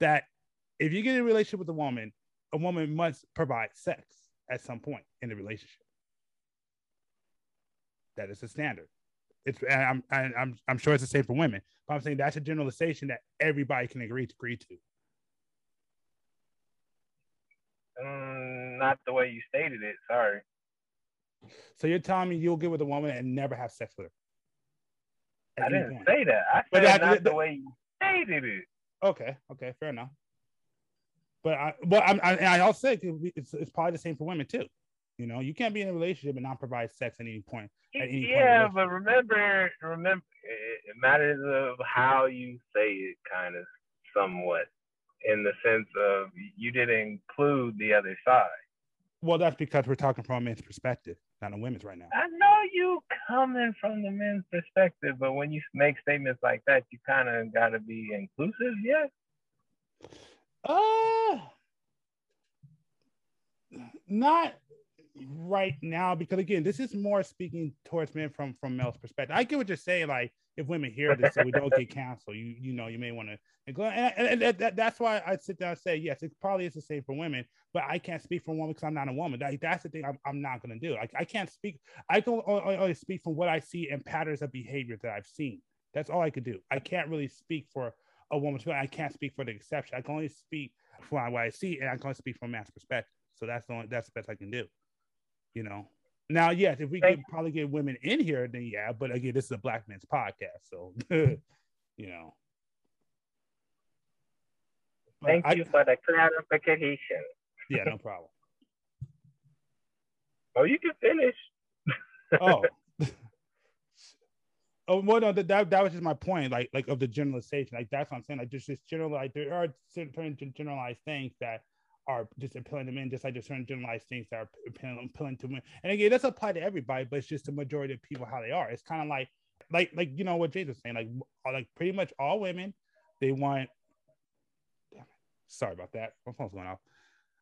That if you get in a relationship with a woman, a woman must provide sex at some point in the relationship. That is the standard. It's and I'm and I'm I'm sure it's the same for women, but I'm saying that's a generalization that everybody can agree to agree to. Mm, not the way you stated it. Sorry. So you're telling me you'll get with a woman and never have sex with her? I didn't point? say that. I But said that- not that- the way you stated it. Okay, okay, fair enough. But I, but I'm, I, and I also said it's, it's probably the same for women too. You know, you can't be in a relationship and not provide sex at any point. At any point Yeah, relationship. but remember, remember, it it matters of how you say it, kind of, somewhat, in the sense of you didn't include the other side. Well, that's because we're talking from a man's perspective, not a women's right now. I know you coming from the men's perspective, but when you make statements like that, you kind of got to be inclusive. Yes. Uh, not right now because again, this is more speaking towards men from from male's perspective. I get what you're saying. Like if women hear this, so we don't get canceled, you you know, you may want to. And, and, and that- that, that's why I sit down and say yes. It probably is the same for women, but I can't speak for a woman because I'm not a woman. That, that's the thing. I'm, I'm not going to do. I, I can't speak. I can only, speak from what I see and patterns of behavior that I've seen. That's all I could do. I can't really speak for a woman's I can't speak for the exception. I can only speak for what I see, and I can only speak from a man's perspective. So that's the only that's the best I can do. You know. Now, yes, if we could probably get women in here, then yeah. But again, this is a black man's podcast, so you know. But Thank I- you for the clarification. Yeah, no problem. Oh, you can finish. oh. Oh well, no, that, that that was just my point, like like of the generalization, like that's what I'm saying, like just just general, like there are certain gen- generalized things that are just appealing to men, just like there's certain generalized things that are appealing, appealing to women. And again, that's apply to everybody, but it's just the majority of people how they are. It's kind of like like like you know what James was saying, like uh, like pretty much all women, they want. Damn it. Sorry about that. My phone's going off.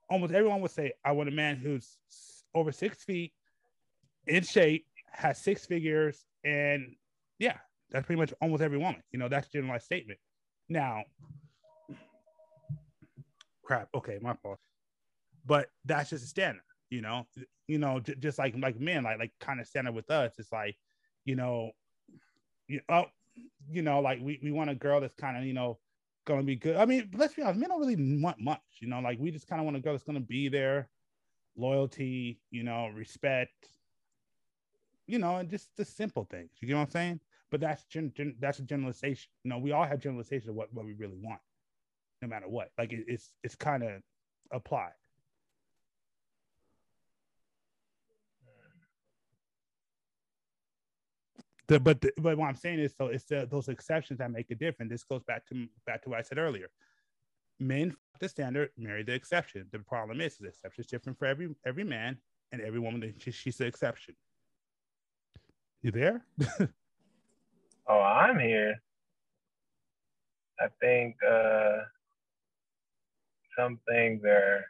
Almost everyone would say, "I want a man who's over six feet, in shape, has six figures, and yeah, that's pretty much almost every woman. You know, that's a generalized statement. Now, crap. Okay, my fault. But that's just a standard. You know, you know, j- just like like men, like like kind of standard with us. It's like, you know, you oh, you know, like we we want a girl that's kind of you know gonna be good. I mean, let's be honest, men don't really want much. You know, like we just kind of want a girl that's gonna be there, loyalty, you know, respect, you know, and just the simple things. You get what I'm saying? But that's gen, gen, that's a generalization. You know, we all have generalization of what, what we really want, no matter what. Like it, it's it's kind of applied. The, but the, but what I'm saying is, so it's the, those exceptions that make a difference. This goes back to back to what I said earlier. Men the standard, marry the exception. The problem is, the exception is different for every every man and every woman. She, she's the exception. You there? Oh, I'm here. I think uh, some things are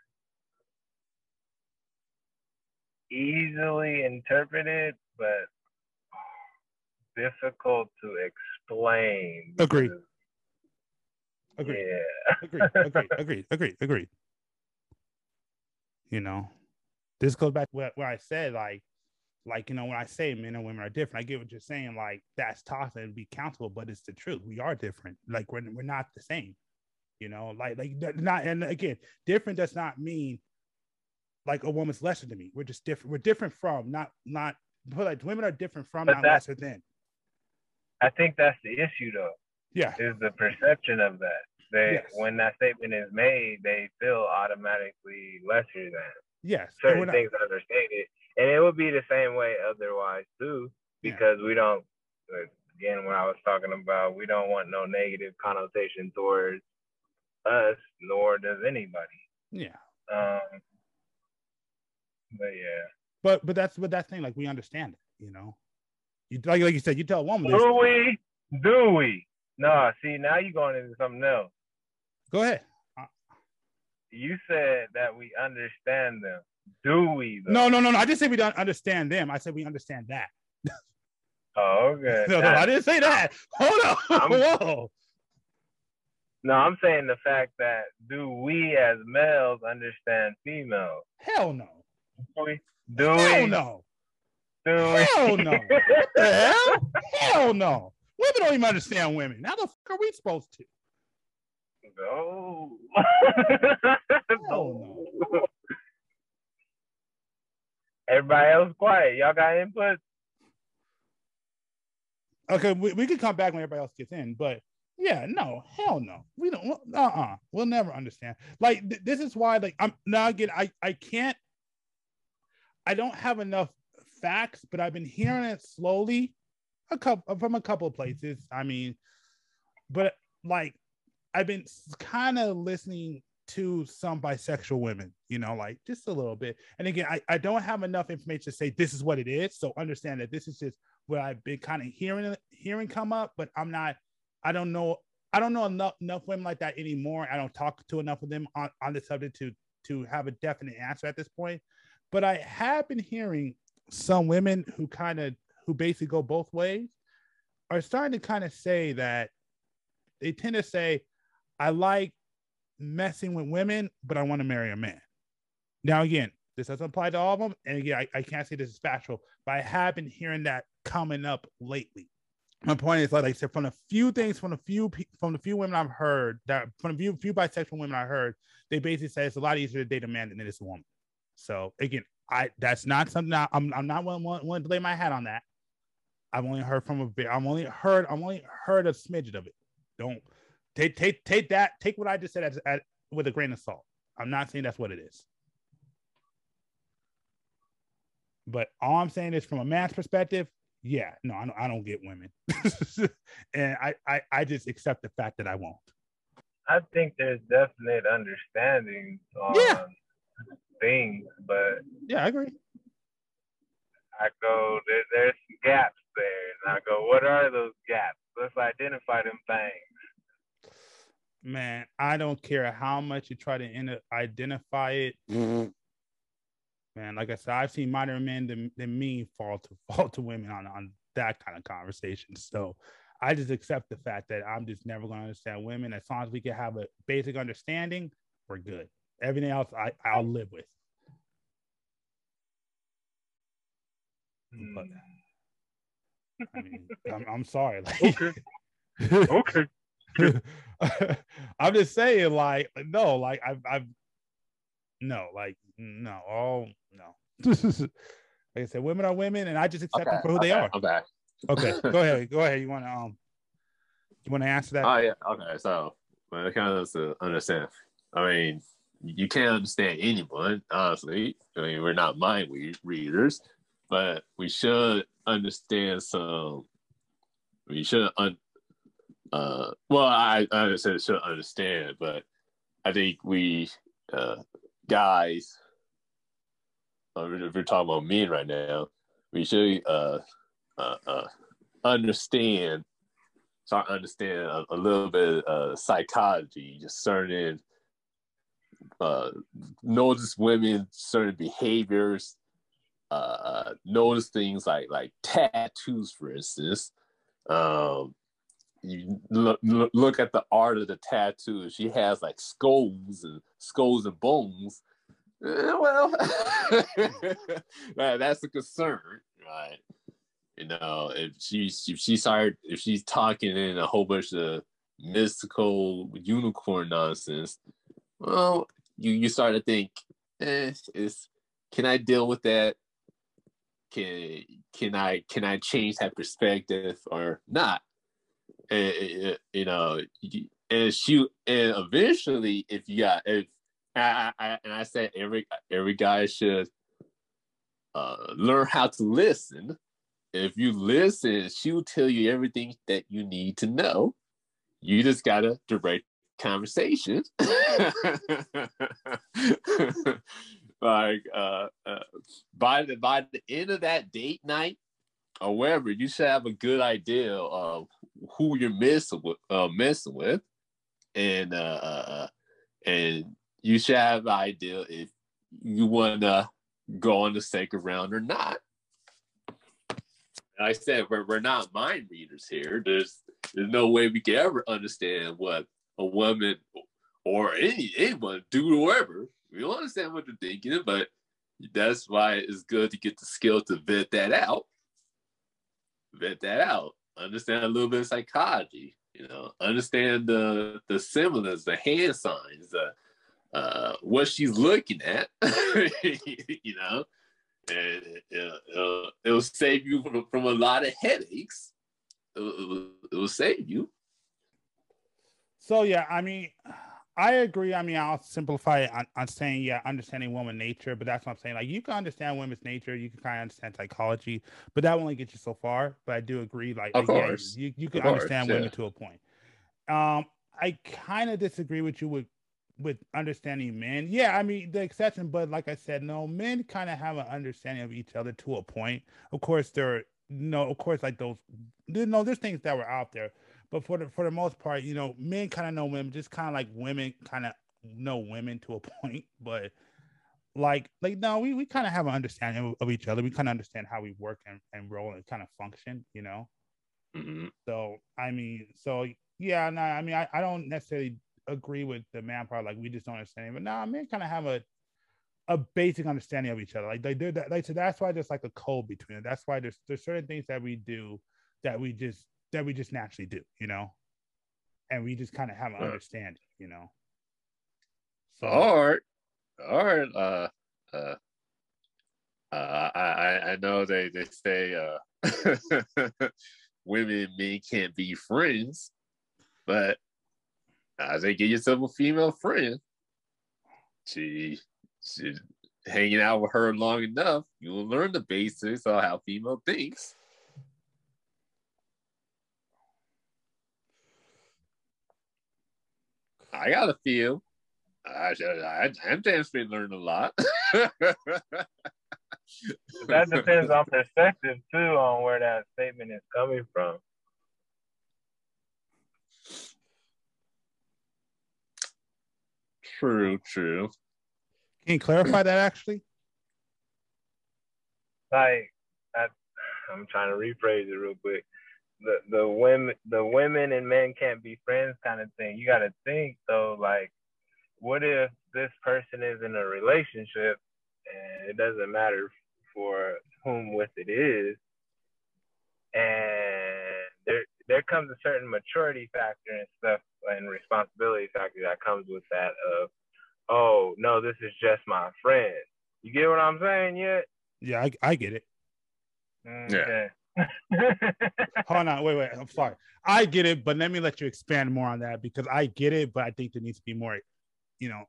easily interpreted, but difficult to explain. Agreed. Agreed. Yeah. agreed, agreed, agreed, agreed, agreed. You know, this goes back to what, what I said, like, like you know, when I say men and women are different, I get what you're saying, like that's toxic and be countable, but it's the truth. We are different. Like we're we're not the same. You know, like like not and again, different does not mean like a woman's lesser than me. We're just different. We're different from not not but like women are different from But not that- lesser than. I think that's the issue, though, Yeah. is the perception of that. They, Yes. when that statement is made, they feel automatically lesser than. Yes. certain not- things understated, and it would be the same way otherwise too, Yeah. because we don't. Again, when I was talking about, we don't want no negative connotation towards us, nor does anybody. yeah. Um, but yeah, But but that's but that's the thing, like we understand it, you know. You like like you said, you tell a woman do we? Do we? No, see now you're going into something else. Go ahead. You said that we understand them. Do we? Though? No, no, no, no. I didn't say we don't understand them. I said we understand that. Oh, okay. No, no, I didn't say that. Hold on. I'm- Whoa. No, I'm saying the fact that do we as males understand females? Hell no. Do we? Do Hell we? no. Do we? Hell no. What the hell? Hell no. Women don't even understand women. How the fuck are we supposed to? No. Hell Everybody else quiet. Y'all got input? Okay, we, we could come back when everybody else gets in, but yeah, no, hell no. We don't uh uh-uh. We'll never understand. Like th- this is why, like, I'm now again, I I can't I don't have enough facts, but I've been hearing it slowly a couple from a couple of places. I mean, but like I've been kind of listening to some bisexual women, you know, like just a little bit. And again, I, I don't have enough information to say this is what it is. So understand that this is just what I've been kind of hearing hearing come up, but I'm not, I don't know, I don't know enough enough women like that anymore. I don't talk to enough of them on, on the subject to to have a definite answer at this point. But I have been hearing some women who kind of who basically go both ways are starting to kind of say that they tend to say, I like messing with women, but I want to marry a man. Now, again, this doesn't apply to all of them. And again, I, I can't say this is factual, but I have been hearing that coming up lately. My point is, like I said, from a few things, from a few from the few women I've heard that from a few few bisexual women I heard, they basically say it's a lot easier to date a man than it is a woman. So again, I that's not something I, I'm I'm not willing, willing to lay my hat on that. I've only heard from a bit. I'm only heard I'm only heard a smidget of it. Don't take take take that take what I just said as, as, with a grain of salt. I'm not saying that's what it is. But all I'm saying is from a man's perspective, yeah, no, I don't, I don't get women, and I, I I just accept the fact that I won't. I think there's definite understanding on Yeah. things, but Yeah, I agree. I go there, there's some gaps there, and I go, what are those gaps? Let's identify them things. Man, I don't care how much you try to in- identify it. Mm-hmm. Man, like I said, I've seen modern men than, than me fall to fall to women on, on that kind of conversation. So I just accept the fact that I'm just never going to understand women. As long as we can have a basic understanding, we're good. Everything else, I, I'll live with. But I mean, I'm, I'm sorry. Like, Okay. Okay. I'm just saying, like, no, like I've, I've, no, like, no, oh no. like I said, women are women, and I just accept them for who they are. I'm back. Okay, go ahead, go ahead. You want to, um, you want to answer that? Oh yeah. Okay. So when it comes to understand, I mean, you can't understand anyone. Honestly, I mean, we're not mind re- readers, but we should understand some. We should un. Uh, well, I I understand should understand, but I think we uh, guys, if you're talking about men right now, we should uh, uh, uh, understand start understand a, a little bit of psychology, just certain uh, notice women certain behaviors, uh, notice things like like tattoos, for instance. Um, you look look at the art of the tattoo. She has like skulls and skulls and bones. Eh, well, that- that's a concern, right? you know, if she's if she started if she's talking in a whole bunch of mystical unicorn nonsense, well, you you start to think, eh, is can I deal with that? Can can I can I change that perspective or not? And, eh, you know, and she and eventually, if you got if I, I, and I said every every guy should uh, learn how to listen if you listen, she'll tell you everything that you need to know. You just gotta direct conversation. like uh, uh, by the by the end of that date night or wherever, you should have a good idea of who you're messing with, uh, messing with, and uh, uh, and you should have an idea if you want to go on the second round or not. I said we're, we're not mind readers here. There's there's no way we can ever understand what a woman or any anyone do or whatever. We don't understand what they're thinking, but that's why it's good to get the skill to vet that out. Vet that out. Understand a little bit of psychology. You know, understand the the symbols, the hand signs, the uh, what she's looking at. you know, and uh, it'll save you from, from a lot of headaches. It will, it will save you. So yeah, I mean, I agree. I mean, I'll simplify it on, on saying yeah, understanding woman nature, but that's what I'm saying. Like you can understand women's nature, you can kind of understand psychology, but that only get you so far. But I do agree, like, Of like, yeah, course. you you can Of course, understand yeah. women to a point. Um, I kind of disagree with you with with understanding men. Yeah, I mean the exception, but like I said, no, men kind of have an understanding of each other to a point. Of course, there are no, of course, like those, there, no, there's things that were out there, but for the for the most part, you know, men kind of know women, just kind of like women kind of know women to a point, but like like no, we we kind of have an understanding of, of each other. We kind of understand how we work and, and roll and kind of function, you know. Mhm. So I mean, so yeah, no, I mean, I, I don't necessarily agree with the man part. Like we just don't understand, it. but nah, men kind of have a a basic understanding of each other. Like they do that. Like so that's why there's like a code between it. That's why there's there's certain things that we do that we just that we just naturally do, you know, and we just kind of have an Right. understanding, you know. So All right, all right. Uh, uh, Uh, I, I I know they they say uh, women and men can't be friends, but I say get yourself a female friend. She, she hanging out with her long enough, you'll learn the basics of how female thinks. I got a few. I, I, I'm definitely learned a lot. that depends on perspective too, on where that statement is coming from. True, true. Can you clarify that actually? Like, I, I'm trying to rephrase it real quick. The the women the women and men can't be friends kind of thing. You got to think though, like, what if this person is in a relationship and it doesn't matter for whom with it is, and there there comes a certain maturity factor and stuff and responsibility factor that comes with that of oh no, this is just my friend. You get what I'm saying yet? Yeah, I, I get it. Okay. Hold on, wait, wait. I'm sorry. I get it, but let me let you expand more on that because I get it, but I think there needs to be more, you know,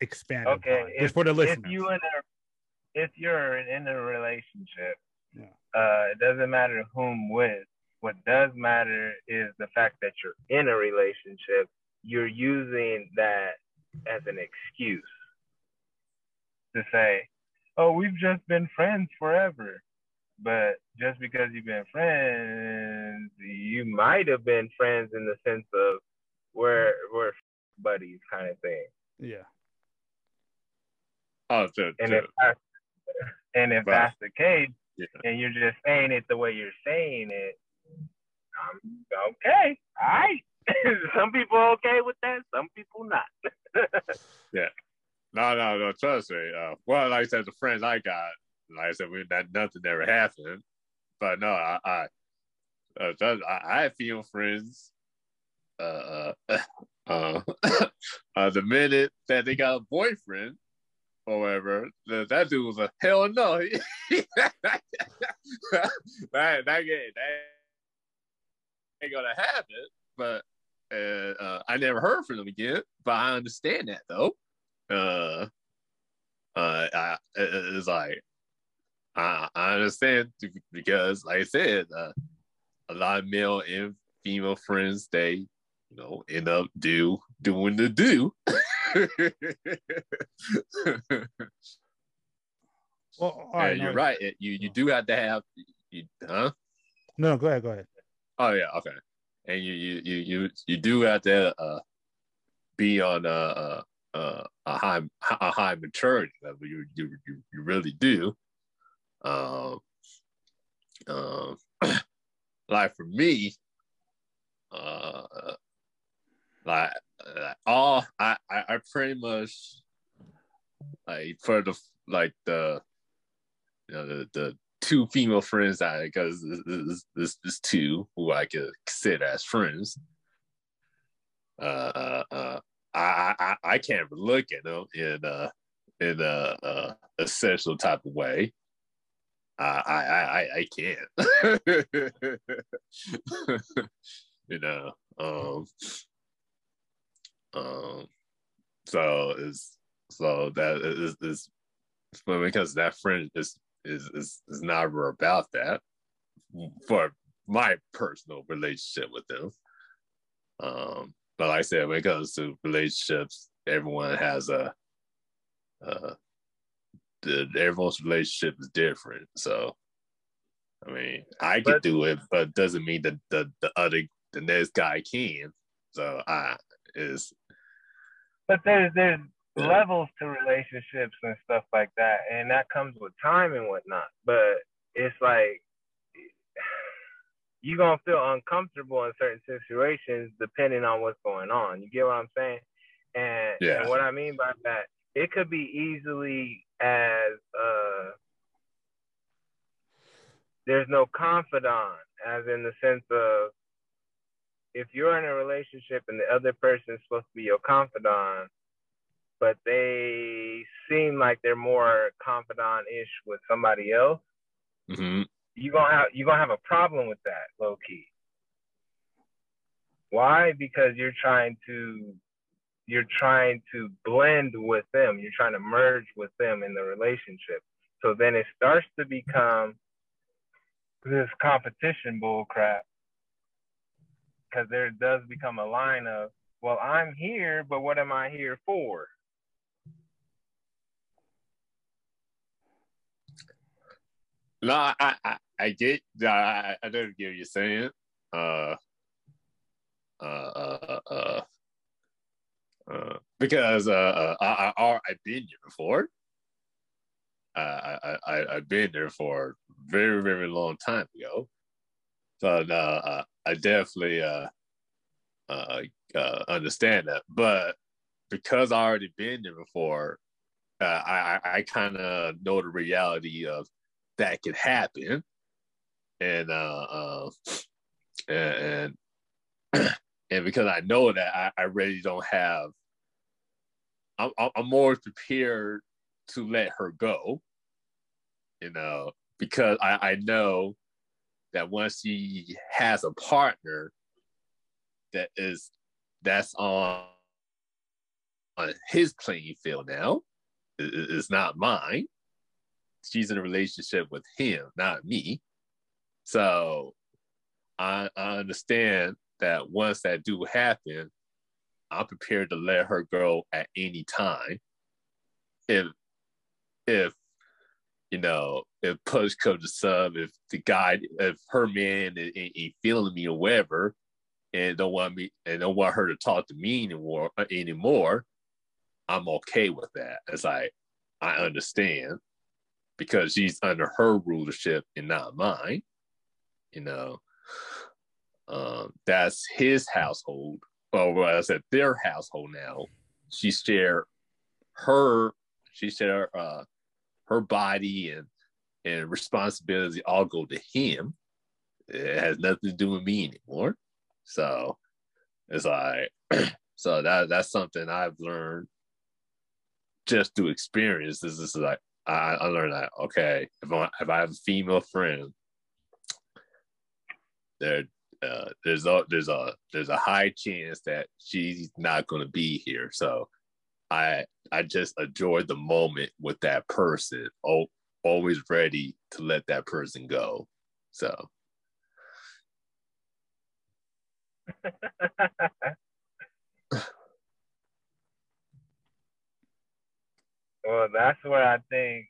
expanded. Okay, on if, just for the listeners. if listeners. you in a if you're in a relationship, Yeah. uh, it doesn't matter whom with. What does matter is the fact that you're in a relationship. You're using that as an excuse to say, "Oh, we've just been friends forever." But just because you've been friends, you might have been friends in the sense of we're we're buddies kind of thing. yeah. Oh, true, And true. if that's, and if Right. that's the case, Yeah. and you're just saying it the way you're saying it, um, okay, all right. some people okay with that, some people not. Yeah. No, no, no. Trust me. Uh, well, like I said, the friends I got, like I said, we that nothing ever happened. But no, I, I, uh, trust- I, I female friends. Uh, uh, uh, uh, the minute that they got a boyfriend, however, that, that dude was a hell no. that that ain't that ain't gonna have it. But uh, uh, I never heard from them again. But I understand that though uh, uh, I, it's like I, I understand because, like I said, uh, a lot of male and female friends they you know end up do doing the do. Well, all yeah, you're no, right. You you do have to have you, huh? No, go ahead. Go ahead. Oh yeah, okay. And you you you you, you do have to uh, be on a, a a high a high maturity level. You you you, you really do. Um, um, like for me, uh, like uh, all I, I I pretty much like for the like the you know the the two female friends I because this this this two who I could consider as friends. Uh, uh, uh I, I I can't look at them in uh in a, a, sexual type of way. I I I I can't. you know. Um. Um. So is so that is is but because that friend is is is is never about that for my personal relationship with them. Um, but like I said, when it comes to relationships, everyone has a uh the, everyone's relationship is different. So I mean, I could But- do it, but doesn't mean that the, the other the next guy can. So I is But there's there's Yeah. levels to relationships and stuff like that, and that comes with time and whatnot. But it's like you're gonna feel uncomfortable in certain situations depending on what's going on. You get what I'm saying? And, Yeah. and what I mean by that, it could be easily as uh there's no confidant, as in the sense of if you're in a relationship and the other person is supposed to be your confidant, but they seem like they're more confidant-ish with somebody else, hmm you gonna have you gonna have a problem with that, low key. Why? Because you're trying to you're trying to blend with them. You're trying to merge with them in the relationship. So then it starts to become this competition bull crap. Because there does become a line of, well, I'm here, but what am I here for? No, I, I, I- get, I, I don't get what you're saying. Uh, uh, uh, uh, uh, because uh, uh, I, I, I've been here before. I, I, I, I've been there for a very, very long time ago. So uh, uh, I definitely uh, uh, uh, understand that. But because I already been there before, uh, I, I, I kind of know the reality of that could happen. And uh, uh and and because I know that I, I really don't have I'm I'm more prepared to let her go, you know, because I, I know that once she has a partner that is that's on on his playing field now, it- it- it's not mine. She's in a relationship with him, not me. So I, I understand that once that do happen, I'm prepared to let her go at any time. If if you know, if push comes to shove, if the guy, if her man ain't feeling me or whatever, and don't want me and don't want her to talk to me anymore anymore, I'm okay with that. It's like I understand because she's under her rulership and not mine. You know, um, that's his household, or well, I said their household now. She share her, she share uh, her body and and responsibility all go to him. It has nothing to do with me anymore. So it's like, so that that's something I've learned just through experience. This is like I, I learned that okay, if I if I have a female friend, there uh, there's a there's a there's a high chance that she's not going to be here. So I I just enjoy the moment with that person. Oh, always ready to let that person go. So well, that's where I think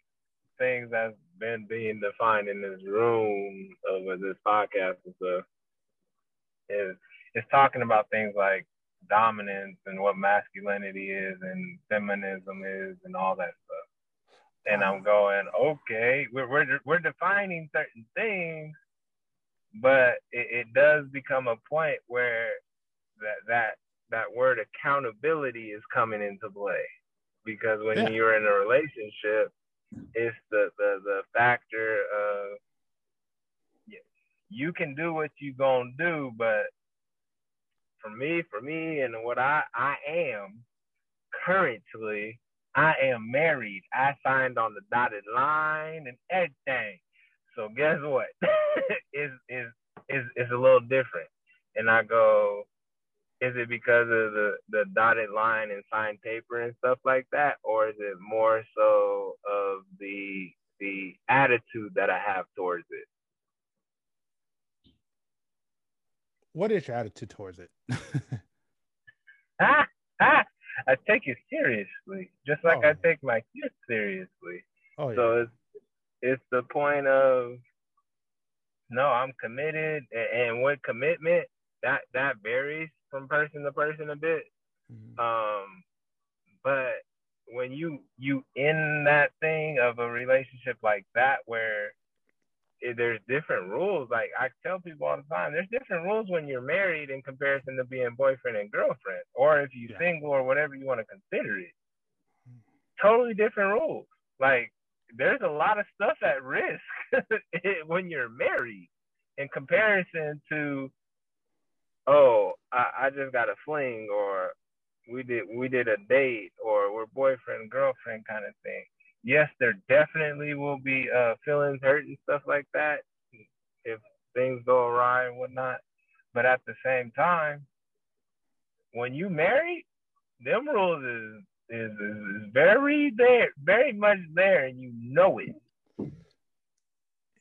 things that's been being defined in this room over this podcast and stuff is is talking about things like dominance and what masculinity is and feminism is and all that stuff. And I'm going, okay, we're we're we're defining certain things, but it, it does become a point where that that that word accountability is coming into play because when Yeah. you're in a relationship, it's the the the factor of you can do what you gonna do, but for me, for me, and what I I am currently, I am married. I signed on the dotted line and everything. So guess what? is is is is a little different. And I go, is it because of the the dotted line and signed paper and stuff like that, or is it more so of the the attitude that I have towards it? What is your attitude towards it? Ah, ah, I take it seriously, just like I Oh. take my kids seriously. oh yeah. So it's it's the point of no, I'm committed, a- and with commitment, that that varies from person to person a bit. Mhm. Um, but when you you in that thing of a relationship like that where it, there's different rules. Like I tell people all the time, there's different rules when you're married in comparison to being boyfriend and girlfriend, or if you're Yeah. single or whatever you want to consider it. Totally different rules. Like there's a lot of stuff at risk when you're married in comparison to, oh, I, I just got a fling or we did we did a date or we're boyfriend girlfriend kind of thing. Yes, there definitely will be uh, feelings hurt and stuff like that if things go awry and whatnot. But at the same time, when you marry, them rules is is, is, is very there, very much there, and you know it.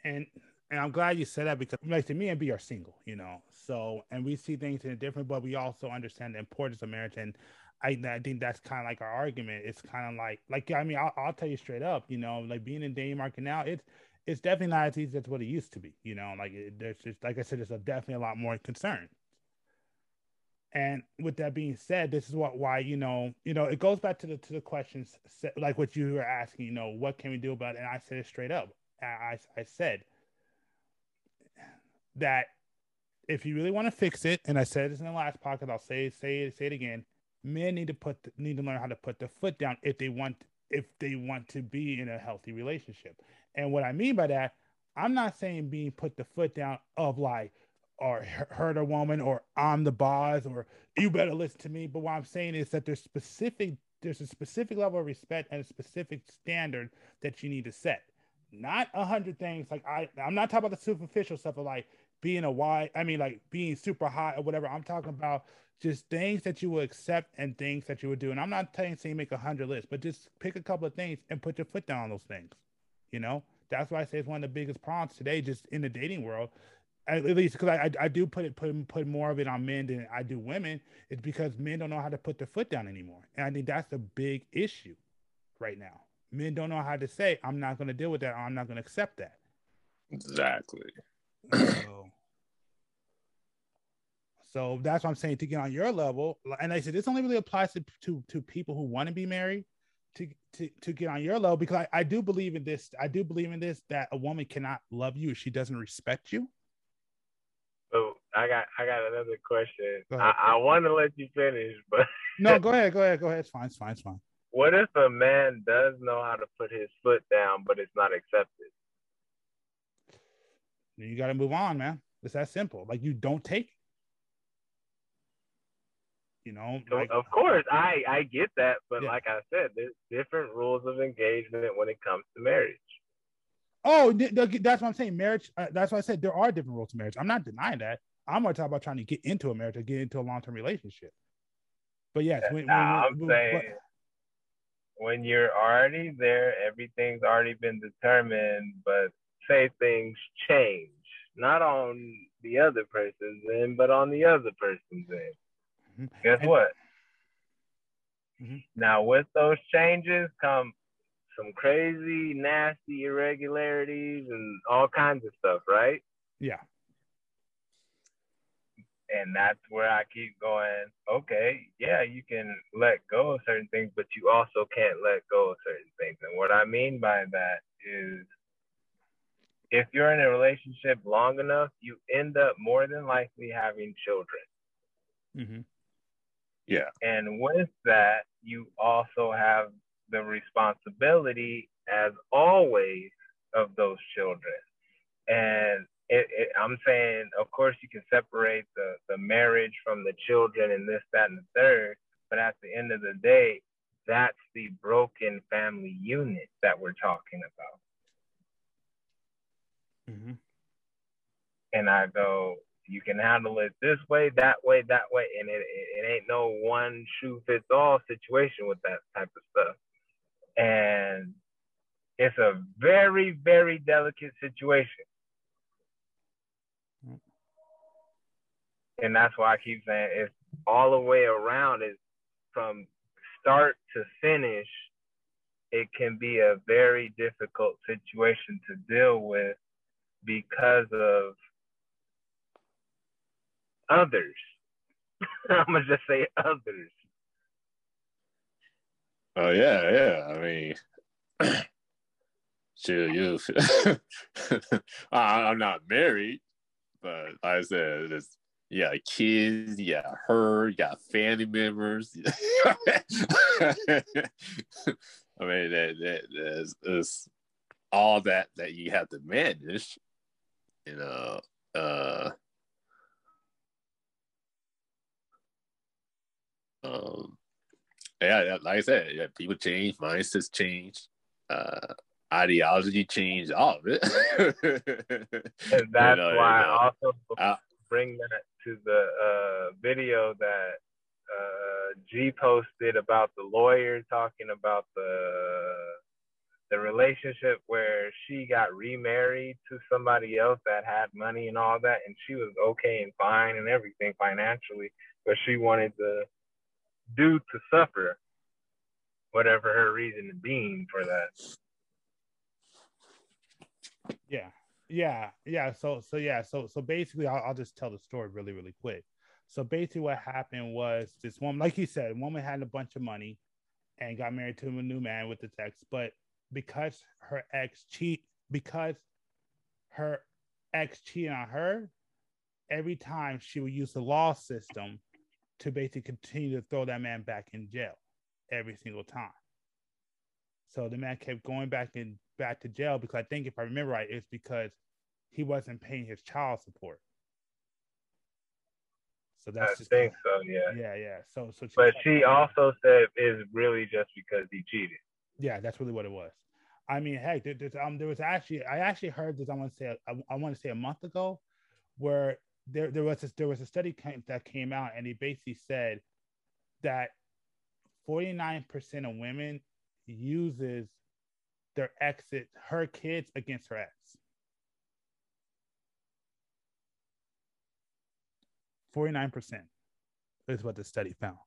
And and I'm glad you said that because like to me and B are single, you know. So and we see things in a different, but we also understand the importance of marriage. And I, I think that's kind of like our argument. It's kind of like like I mean I'll, I'll tell you straight up, you know, like being in dating market now, it's it's definitely not as easy as what it used to be. You know, like it, there's just like I said, there's a, definitely a lot more concern. And with that being said, this is what why you know you know it goes back to the to the questions like what you were asking. You know, what can we do about it? And I said it straight up. I I said that if you really want to fix it, and I said this in the last podcast, I'll say say say it again. Men need to put need to learn how to put their foot down if they want if they want to be in a healthy relationship. And what I mean by that, I'm not saying being put the foot down of like or hurt a woman or I'm the boss or you better listen to me. But what I'm saying is that there's specific there's a specific level of respect and a specific standard that you need to set. Not a hundred things like I I'm not talking about the superficial stuff of like being a wide I mean like being super hot or whatever. I'm talking about just things that you will accept and things that you would do. And I'm not saying make a hundred lists, but just pick a couple of things and put your foot down on those things. You know, that's why I say it's one of the biggest problems today, just in the dating world. At least because I, I, I do put it put put more of it on men than I do women. It's because men don't know how to put their foot down anymore, and I think that's a big issue right now. Men don't know how to say, "I'm not going to deal with that," or "I'm not going to accept that." Exactly. so, so that's what I'm saying to get on your level. And I said this only really applies to to, to people who want to be married to to to get on your level because I, I do believe in this. I do believe in this that a woman cannot love you if she doesn't respect you. So I got I got another question. I, I want to let you finish, but no, go ahead, go ahead, go ahead. It's fine, it's fine, it's fine. What if a man does know how to put his foot down, but it's not accepted? You got to move on, man. It's that simple. Like you don't take you know, like, of course, I I get that, but yeah. like I said, there's different rules of engagement when it comes to marriage. Oh, that's what I'm saying. Marriage. Uh, that's why I said there are different rules to marriage. I'm not denying that. I'm going to talk about trying to get into a marriage or get into a long term relationship. But yes, when, when, I'm when, saying when you're already there, everything's already been determined. But say things change, not on the other person's end, but on the other person's end. Mm-hmm. Guess and, what? Mm-hmm. Now, with those changes come some crazy, nasty irregularities and all kinds of stuff, right? Yeah. And that's where I keep going, okay, yeah, you can let go of certain things, but you also can't let go of certain things. And what I mean by that is if you're in a relationship long enough, you end up more than likely having children. Mm-hmm. Yeah. And with that, you also have the responsibility, as always, of those children. And it, it, I'm saying, of course, you can separate the, the marriage from the children and this, that, and the third. But at the end of the day, that's the broken family unit that we're talking about. Mm-hmm. And I go, you can handle it this way, that way, that way, and it, it, it ain't no one shoe fits all situation with that type of stuff. And it's a very, very delicate situation. And that's why I keep saying it's all the way around is from start to finish, it can be a very difficult situation to deal with because of others. I'm gonna just say others. Oh yeah, yeah. I mean, chill, you. I'm not married, but like I said, it's got kids, got her, you got family members. I mean, that, that that's, that's all that that you have to manage. You know, uh, Um, yeah, like I said, yeah, people change, mindsets change, uh, ideology change, all of it. and that's you know, why you know, I also bring that to the uh, video that uh, G posted about the lawyer talking about the the relationship where she got remarried to somebody else that had money and all that, and she was okay and fine and everything financially, but she wanted the dude to suffer, whatever her reason being for that. Yeah, yeah, yeah. So, so yeah, so so basically, I'll, I'll just tell the story really, really quick. So basically, what happened was this woman, like you said, woman had a bunch of money and got married to a new man with the ex, but because her ex cheat, because her ex cheated on her, every time she would use the law system to basically continue to throw that man back in jail every single time. So the man kept going back in back to jail because I think if I remember right, it's because he wasn't paying his child support. So that's I just think so, yeah. Yeah, yeah. So so she But she also said it's really just because he cheated. Yeah, that's really what it was. I mean, heck, there, um, there was actually I actually heard this. I want to say I, I want to say a month ago, where there there was a, there was a study came, that came out, and he basically said that forty nine percent of women uses their exit her kids against her ex. 49% is what the study found.